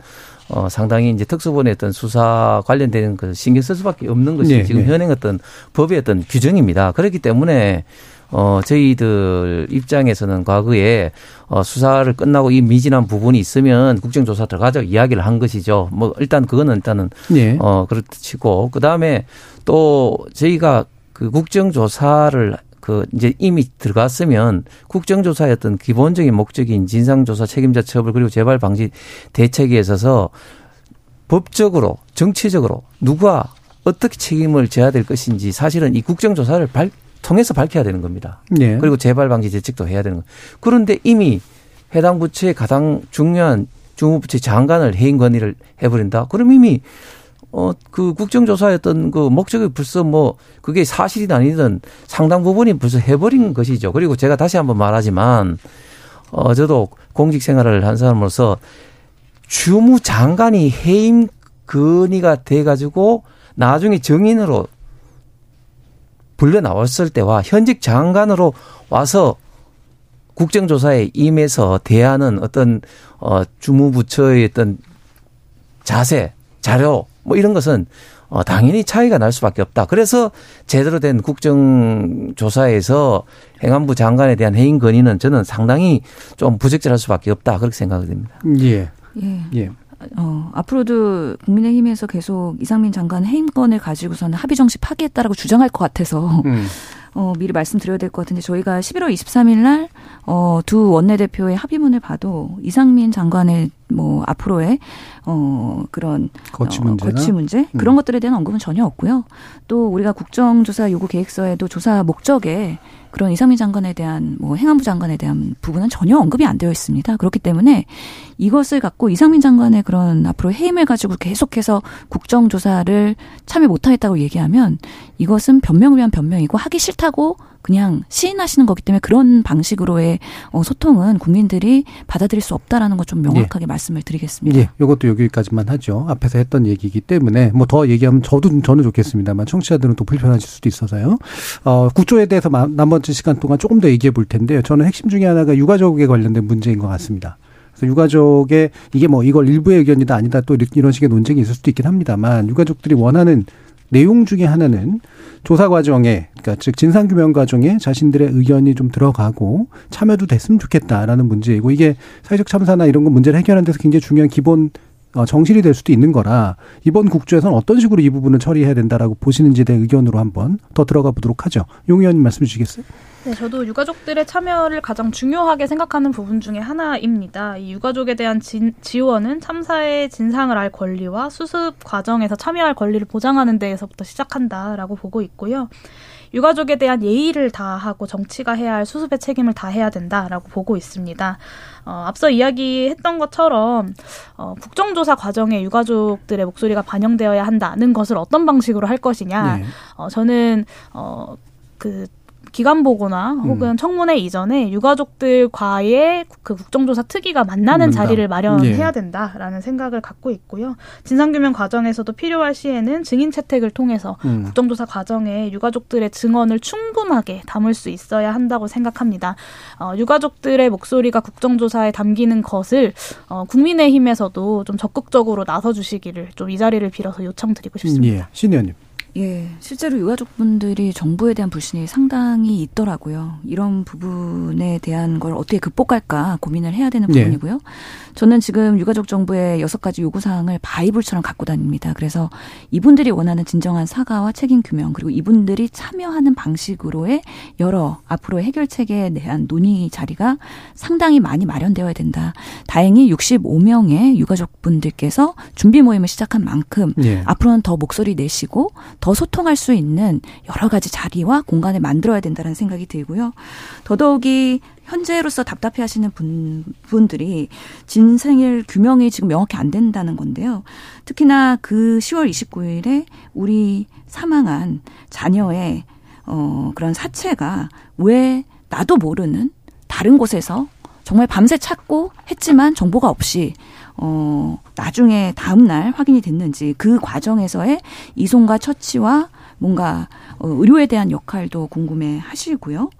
어, 상당히 이제 특수본의 어떤 수사 관련된 그 신경 쓸 수밖에 없는 것이 네, 지금 네. 현행 어떤 법의 어떤 규정입니다. 그렇기 때문에 어, 저희들 입장에서는 과거에 어, 수사를 끝나고 이 미진한 부분이 있으면 국정조사 들어가자 이야기를 한 것이죠. 뭐 일단 그거는 일단은 예. 어, 그렇치고 그 다음에 또 저희가 그 국정조사를 그 이제 이미 들어갔으면 국정조사의 어떤 기본적인 목적인 진상조사 책임자 처벌 그리고 재발 방지 대책에 있어서 법적으로 정치적으로 누가 어떻게 책임을 져야 될 것인지 사실은 이 국정조사를 발, 통해서 밝혀야 되는 겁니다. 예. 그리고 재발 방지 대책도 해야 되는 거예요. 그런데 이미 해당 부처의 가장 중요한 중후부처 장관을 해임 건의를 해버린다. 그럼 이미 어 그 국정조사였던 그 목적이 벌써 뭐 그게 사실이든 아니든 상당 부분이 벌써 해버린 것이죠. 그리고 제가 다시 한번 말하지만 어 저도 공직 생활을 한 사람으로서 주무 장관이 해임 건의가 돼가지고 나중에 정인으로 불려 나왔을 때와 현직 장관으로 와서 국정조사에 임해서 대하는 어떤 어 주무부처의 어떤 자세, 자료 뭐 이런 것은 어 당연히 차이가 날 수밖에 없다. 그래서 제대로 된 국정조사에서 행안부 장관에 대한 해임 건의는 저는 상당히 좀 부적절할 수밖에 없다 그렇게 생각이 됩니다. 예. 예. 예. 어, 앞으로도 국민의힘에서 계속 이상민 장관 해임건을 가지고서는 합의 정시 파기했다라고 주장할 것 같아서 음. (laughs) 어, 미리 말씀드려야 될 것 같은데 저희가 11월 23일 날 어, 두 원내대표의 합의문을 봐도 이상민 장관의 뭐 앞으로의 어 그런 어? 거취 문제 음. 그런 것들에 대한 언급은 전혀 없고요. 또 우리가 국정조사 요구 계획서에도 조사 목적에 그런 이상민 장관에 대한 뭐 행안부 장관에 대한 부분은 전혀 언급이 안 되어 있습니다. 그렇기 때문에 이것을 갖고 이상민 장관의 그런 앞으로 해임을 가지고 계속해서 국정조사를 참여 못하겠다고 얘기하면 이것은 변명을 위한 변명이고 하기 싫다고 그냥 시인하시는 거기 때문에 그런 방식으로의 어, 소통은 국민들이 받아들일 수 없다라는 것 좀 명확하게 말씀을 드리겠습니다. 예, 이것도 여기까지만 하죠. 앞에서 했던 얘기이기 때문에 뭐 더 얘기하면 저도 저는 좋겠습니다만 청취자들은 또 불편하실 수도 있어서요. 어, 국조에 대해서 마- 나머지 시간 동안 조금 더 얘기해 볼 텐데요. 저는 핵심 중에 하나가 유가족에 관련된 문제인 것 같습니다. 유가족의 이게 뭐 이걸 일부의 의견이다 아니다 또 이런 식의 논쟁이 있을 수도 있긴 합니다만 유가족들이 원하는 내용 중에 하나는 조사 과정에 그러니까 즉 진상 규명 과정에 자신들의 의견이 좀 들어가고 참여도 됐으면 좋겠다라는 문제이고 이게 사회적 참사나 이런 거 문제를 해결하는 데서 굉장히 중요한 기본 어, 정실이 될 수도 있는 거라 이번 국조에서는 어떤 식으로 이 부분을 처리해야 된다라고 보시는지에 대한 의견으로 한번 더 들어가 보도록 하죠. 용 의원님 말씀 주시겠어요? 네, 저도 유가족들의 참여를 가장 중요하게 생각하는 부분 중에 하나입니다. 이 유가족에 대한 진, 지원은 참사의 진상을 알 권리와 수습 과정에서 참여할 권리를 보장하는 데에서부터 시작한다라고 보고 있고요. 유가족에 대한 예의를 다하고 정치가 해야 할 수습의 책임을 다해야 된다라고 보고 있습니다. 어, 앞서 이야기했던 것처럼 어, 국정조사 과정에 유가족들의 목소리가 반영되어야 한다는 것을 어떤 방식으로 할 것이냐. 네. 어, 저는 어, 그 기관 보고나 혹은 음. 청문회 이전에 유가족들과의 그 국정조사 특위가 만나는 음, 자리를 마련해야 예. 된다라는 생각을 갖고 있고요. 진상규명 과정에서도 필요할 시에는 증인 채택을 통해서 음. 국정조사 과정에 유가족들의 증언을 충분하게 담을 수 있어야 한다고 생각합니다. 어, 유가족들의 목소리가 국정조사에 담기는 것을 어, 국민의힘에서도 좀 적극적으로 나서 주시기를 좀 이 자리를 빌어서 요청드리고 싶습니다. 예. 신 의원님. 예, 실제로 유가족분들이 정부에 대한 불신이 상당히 있더라고요. 이런 부분에 대한 걸 어떻게 극복할까 고민을 해야 되는 네. 부분이고요. 네. 저는 지금 유가족 정부의 여섯 가지 요구 사항을 바이블처럼 갖고 다닙니다. 그래서 이분들이 원하는 진정한 사과와 책임 규명 그리고 이분들이 참여하는 방식으로의 여러 앞으로의 해결책에 대한 논의 자리가 상당히 많이 마련되어야 된다. 다행히 65명의 유가족 분들께서 준비 모임을 시작한 만큼 네. 앞으로는 더 목소리 내시고 더 소통할 수 있는 여러 가지 자리와 공간을 만들어야 된다는 생각이 들고요. 더더욱이 현재로서 답답해 하시는 분, 분들이 진생일 규명이 지금 명확히 안 된다는 건데요. 특히나 그 10월 29일에 우리 사망한 자녀의 어, 그런 사체가 왜 나도 모르는 다른 곳에서 정말 밤새 찾고 했지만 정보가 없이 어, 나중에 다음날 확인이 됐는지 그 과정에서의 이송과 처치와 뭔가 어, 의료에 대한 역할도 궁금해 하시고요.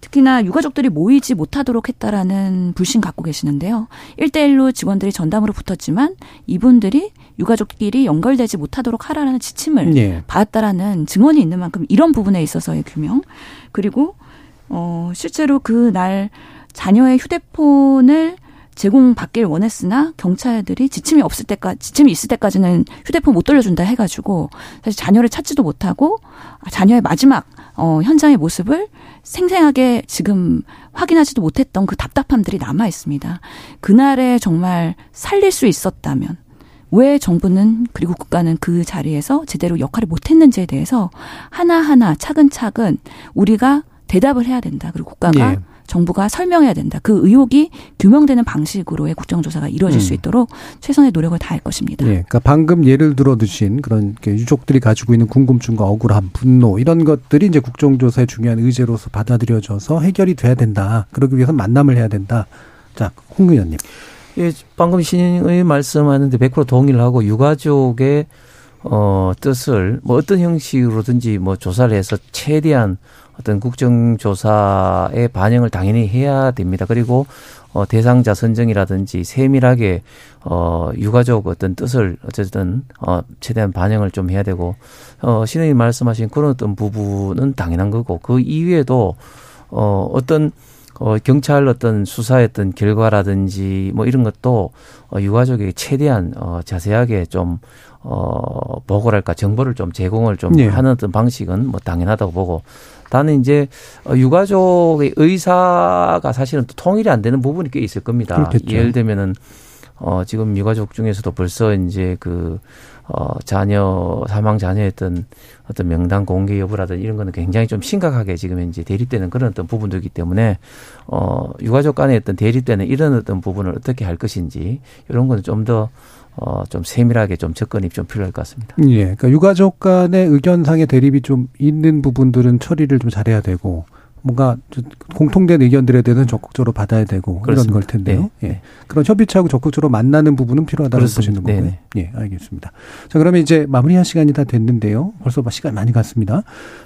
특히나 유가족들이 모이지 못하도록 했다라는 불신 갖고 계시는데요. 1대1로 직원들이 전담으로 붙었지만 이분들이 유가족끼리 연결되지 못하도록 하라는 지침을 네. 받았다라는 증언이 있는 만큼 이런 부분에 있어서의 규명 그리고 어 실제로 그 날 자녀의 휴대폰을 제공받길 원했으나 경찰들이 지침이 없을 때까지 지침이 있을 때까지는 휴대폰 못 돌려준다 해가지고 사실 자녀를 찾지도 못하고 자녀의 마지막 어, 현장의 모습을 생생하게 지금 확인하지도 못했던 그 답답함들이 남아 있습니다. 그날에 정말 살릴 수 있었다면 왜 정부는 그리고 국가는 그 자리에서 제대로 역할을 못했는지에 대해서 하나하나 차근차근 우리가 대답을 해야 된다. 그리고 국가가 예. 정부가 설명해야 된다. 그 의혹이 규명되는 방식으로의 국정조사가 이루어질 음. 수 있도록 최선의 노력을 다할 것입니다. 네, 그러니까 방금 예를 들어 두신 그런 유족들이 가지고 있는 궁금증과 억울함, 분노 이런 것들이 이제 국정조사의 중요한 의제로서 받아들여져서 해결이 돼야 된다. 그러기 위해서 만남을 해야 된다. 자, 홍 의원님. 예, 방금 신의 말씀하는데 100% 동의를 하고 유가족의 어, 뜻을 뭐 어떤 형식으로든지 뭐 조사를 해서 최대한 어떤 국정조사의 반영을 당연히 해야 됩니다. 그리고 어, 대상자 선정이라든지 세밀하게 어, 유가족 어떤 뜻을 어쨌든 어, 최대한 반영을 좀 해야 되고 어, 신의님 말씀하신 그런 어떤 부분은 당연한 거고 그 이외에도 어, 어떤 어, 경찰 어떤 어떤 결과라든지 뭐 이런 것도 어, 유가족에게 최대한 어, 자세하게 좀 어, 보고랄까 정보를 좀 제공을 좀 네. 하는 어떤 방식은 뭐 당연하다고 보고 다는 이제 어, 유가족의 의사가 사실은 또 통일이 안 되는 부분이 꽤 있을 겁니다. 그렇겠죠. 예를 들면은 어 지금 유가족 중에서도 벌써 이제 그 어, 자녀, 사망 자녀였던 어떤 명단 공개 여부라든지 이런 거는 굉장히 좀 심각하게 지금 이제 대립되는 그런 어떤 부분들이기 때문에 어, 유가족 간의 어떤 대립되는 이런 어떤 부분을 어떻게 할 것인지 이런 거는 좀 더 어, 좀 세밀하게 좀 접근이 좀 필요할 것 같습니다. 예. 그러니까 유가족 간의 의견상의 대립이 좀 있는 부분들은 처리를 좀 잘해야 되고 뭔가 공통된 의견들에 대해서는 적극적으로 받아야 되고 그렇습니다. 이런 걸 텐데요. 네. 예. 네. 그런 협의체하고 적극적으로 만나는 부분은 필요하다고 보시는 거고요. 네네. 예, 알겠습니다. 자, 그러면 이제 마무리할 시간이 다 됐는데요. 벌써 시간 많이 갔습니다.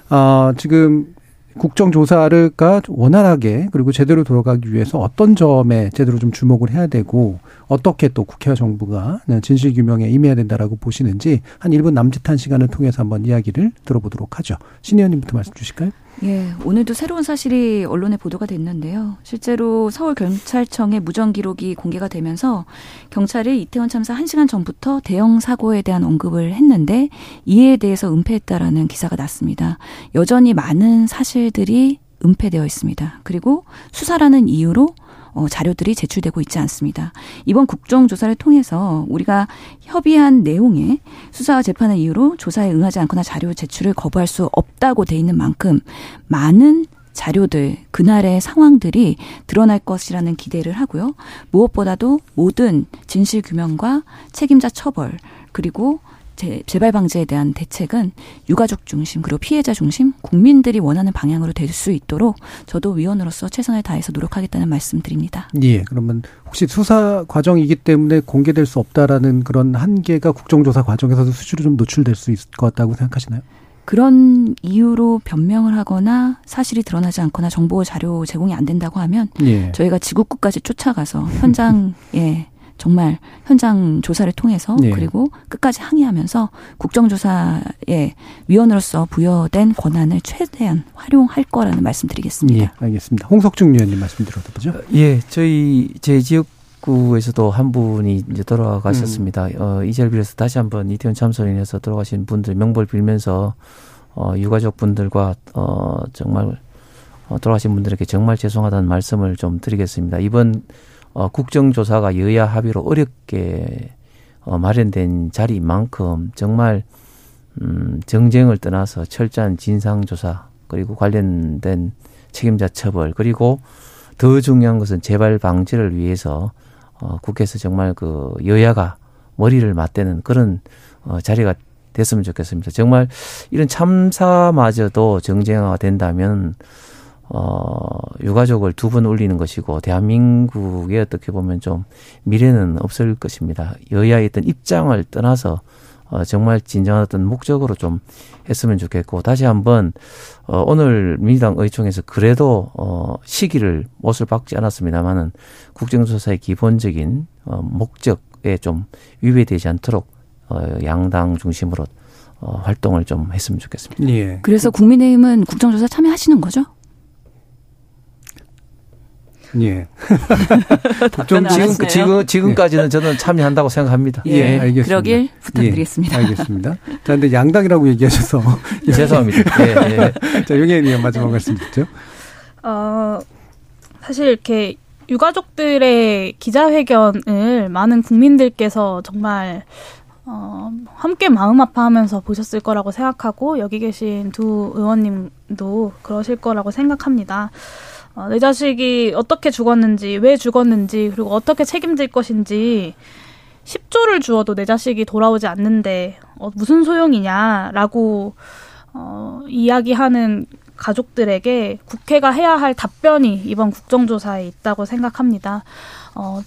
아, 지금 국정조사를가 원활하게 그리고 제대로 돌아가기 위해서 어떤 점에 제대로 좀 주목을 해야 되고 어떻게 또 국회와 정부가 진실 규명에 임해야 된다라고 보시는지 한 1분 남짓한 시간을 통해서 한번 이야기를 들어보도록 하죠. 신 의원님부터 말씀 주실까요? 예, 오늘도 새로운 사실이 언론에 보도가 됐는데요. 실제로 서울 경찰청의 무전 기록이 공개가 되면서 경찰이 이태원 참사 1시간 전부터 대형 사고에 대한 언급을 했는데 이에 대해서 은폐했다라는 기사가 났습니다. 여전히 많은 사실들이 은폐되어 있습니다. 그리고 수사라는 이유로 어, 자료들이 제출되고 있지 않습니다. 이번 국정조사를 통해서 우리가 협의한 내용에 수사와 재판의 이유로 조사에 응하지 않거나 자료 제출을 거부할 수 없다고 돼 있는 만큼 많은 자료들, 그날의 상황들이 드러날 것이라는 기대를 하고요. 무엇보다도 모든 진실 규명과 책임자 처벌, 그리고 재, 재발 방지에 대한 대책은 유가족 중심 그리고 피해자 중심 국민들이 원하는 방향으로 될 수 있도록 저도 위원으로서 최선을 다해서 노력하겠다는 말씀드립니다. 예, 그러면 혹시 수사 과정이기 때문에 공개될 수 없다라는 그런 한계가 국정조사 과정에서도 수시로 좀 노출될 수 있을 것 같다고 생각하시나요? 그런 이유로 변명을 하거나 사실이 드러나지 않거나 정보 자료 제공이 안 된다고 하면 예. 저희가 지구끝까지 쫓아가서 현장에 (laughs) 정말 현장 조사를 통해서 예. 그리고 끝까지 항의하면서 국정조사의 위원으로서 부여된 권한을 최대한 활용할 거라는 말씀드리겠습니다. 예, 알겠습니다. 홍석중 위원님 말씀 들어보죠. 예, 저희 제 지역 구에서도 한 분이 이제 돌아가셨습니다. 어, 이 자리를 빌어서 다시 한번 이태원 참사로 인해서 돌아가신 분들 명벌 빌면서 어, 유가족 분들과 어, 정말 어, 돌아가신 분들에게 정말 죄송하다는 말씀을 좀 드리겠습니다. 이번 어, 국정조사가 여야 합의로 어렵게 어, 마련된 자리인 만큼 정말 음, 정쟁을 떠나서 철저한 진상조사 그리고 관련된 책임자 처벌 그리고 더 중요한 것은 재발 방지를 위해서 어, 국회에서 정말 그 여야가 머리를 맞대는 그런 어, 자리가 됐으면 좋겠습니다. 정말 이런 참사마저도 정쟁화가 된다면 어, 유가족을 두번 울리는 것이고, 대한민국에 어떻게 보면 좀 미래는 없을 것입니다. 여야의 어떤 입장을 떠나서, 어, 정말 진정한 어떤 목적으로 좀 했으면 좋겠고, 다시 한번, 어, 오늘 민주당 의총에서 그래도, 어, 시기를 못을 박지 않았습니다만은, 국정조사의 기본적인, 어, 목적에 좀 위배되지 않도록, 어, 양당 중심으로, 어, 활동을 좀 했으면 좋겠습니다. 예. 그래서 국민의힘은 국정조사 참여하시는 거죠? 예. (laughs) 답변을 안 지금. 지금, 지금까지는 저는 참여한다고 생각합니다. 예, 알겠습니다. 그러길 부탁드리겠습니다. 예, (laughs) 알겠습니다. 자, 근데 양당이라고 얘기하셔서. (laughs) 죄송합니다. 예, 예. 자, 용혜 의원 마지막 말씀 듣죠. 어, 사실 이렇게 유가족들의 기자회견을 많은 국민들께서 정말 어, 함께 마음 아파하면서 보셨을 거라고 생각하고 여기 계신 두 의원님도 그러실 거라고 생각합니다. 어, 내 자식이 어떻게 죽었는지, 왜 죽었는지, 그리고 어떻게 책임질 것인지 10조를 주어도 내 자식이 돌아오지 않는데 어, 무슨 소용이냐라고 어, 이야기하는 가족들에게 국회가 해야 할 답변이 이번 국정조사에 있다고 생각합니다. 어,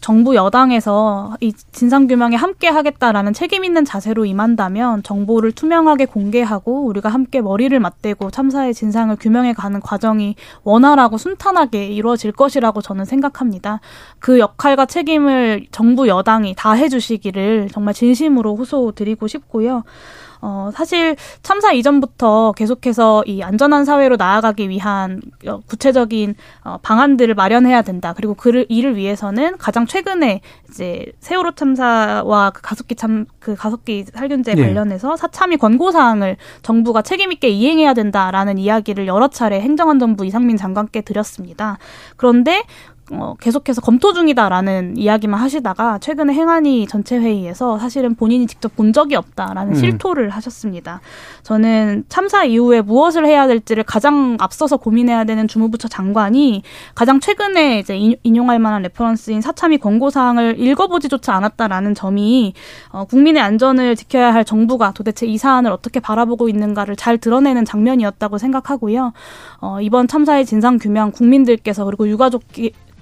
정부 여당에서 이 진상규명에 함께 하겠다라는 책임 있는 자세로 임한다면 정보를 투명하게 공개하고 우리가 함께 머리를 맞대고 참사의 진상을 규명해 가는 과정이 원활하고 순탄하게 이루어질 것이라고 저는 생각합니다. 그 역할과 책임을 정부 여당이 다 해주시기를 정말 진심으로 호소드리고 싶고요. 어, 사실 참사 이전부터 계속해서 이 안전한 사회로 나아가기 위한 어, 구체적인 어, 방안들을 마련해야 된다. 그리고 그를 이를 위해서는 가장 최근에 이제 세월호 참사와 그 가습기 참 그 가습기 살균제 예. 관련해서 사참위 권고 사항을 정부가 책임 있게 이행해야 된다라는 이야기를 여러 차례 행정안전부 이상민 장관께 드렸습니다. 그런데 어, 계속해서 검토 중이다라는 이야기만 하시다가 최근에 행안위 전체 회의에서 사실은 본인이 직접 본 적이 없다라는 음. 실토를 하셨습니다. 저는 참사 이후에 무엇을 해야 될지를 가장 앞서서 고민해야 되는 주무부처 장관이 가장 최근에 이제 인- 인용할 만한 reference인 사참위 권고 사항을 읽어보지조차 않았다라는 점이 어, 국민의 안전을 지켜야 할 정부가 도대체 이 사안을 어떻게 바라보고 있는가를 잘 드러내는 장면이었다고 생각하고요. 어, 이번 참사의 진상 규명 국민들께서 그리고 유가족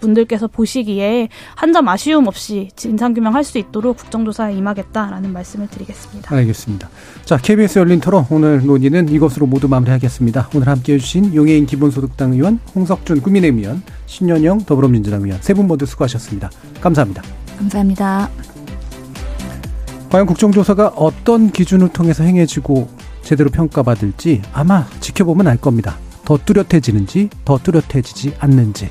분들께서 보시기에 한 점 아쉬움 없이 진상규명할 수 있도록 국정조사에 임하겠다라는 말씀을 드리겠습니다. 알겠습니다. 자, KBS 열린 토론 오늘 논의는 이것으로 모두 마무리하겠습니다. 오늘 함께해 주신 용해인 기본소득당 의원, 홍석준 국민의힘 의원, 신현영 더불어민주당 의원 세 분 모두 수고하셨습니다. 감사합니다. 감사합니다. 과연 국정조사가 어떤 기준을 통해서 행해지고 제대로 평가받을지 아마 지켜보면 알 겁니다. 더 뚜렷해지는지 더 뚜렷해지지 않는지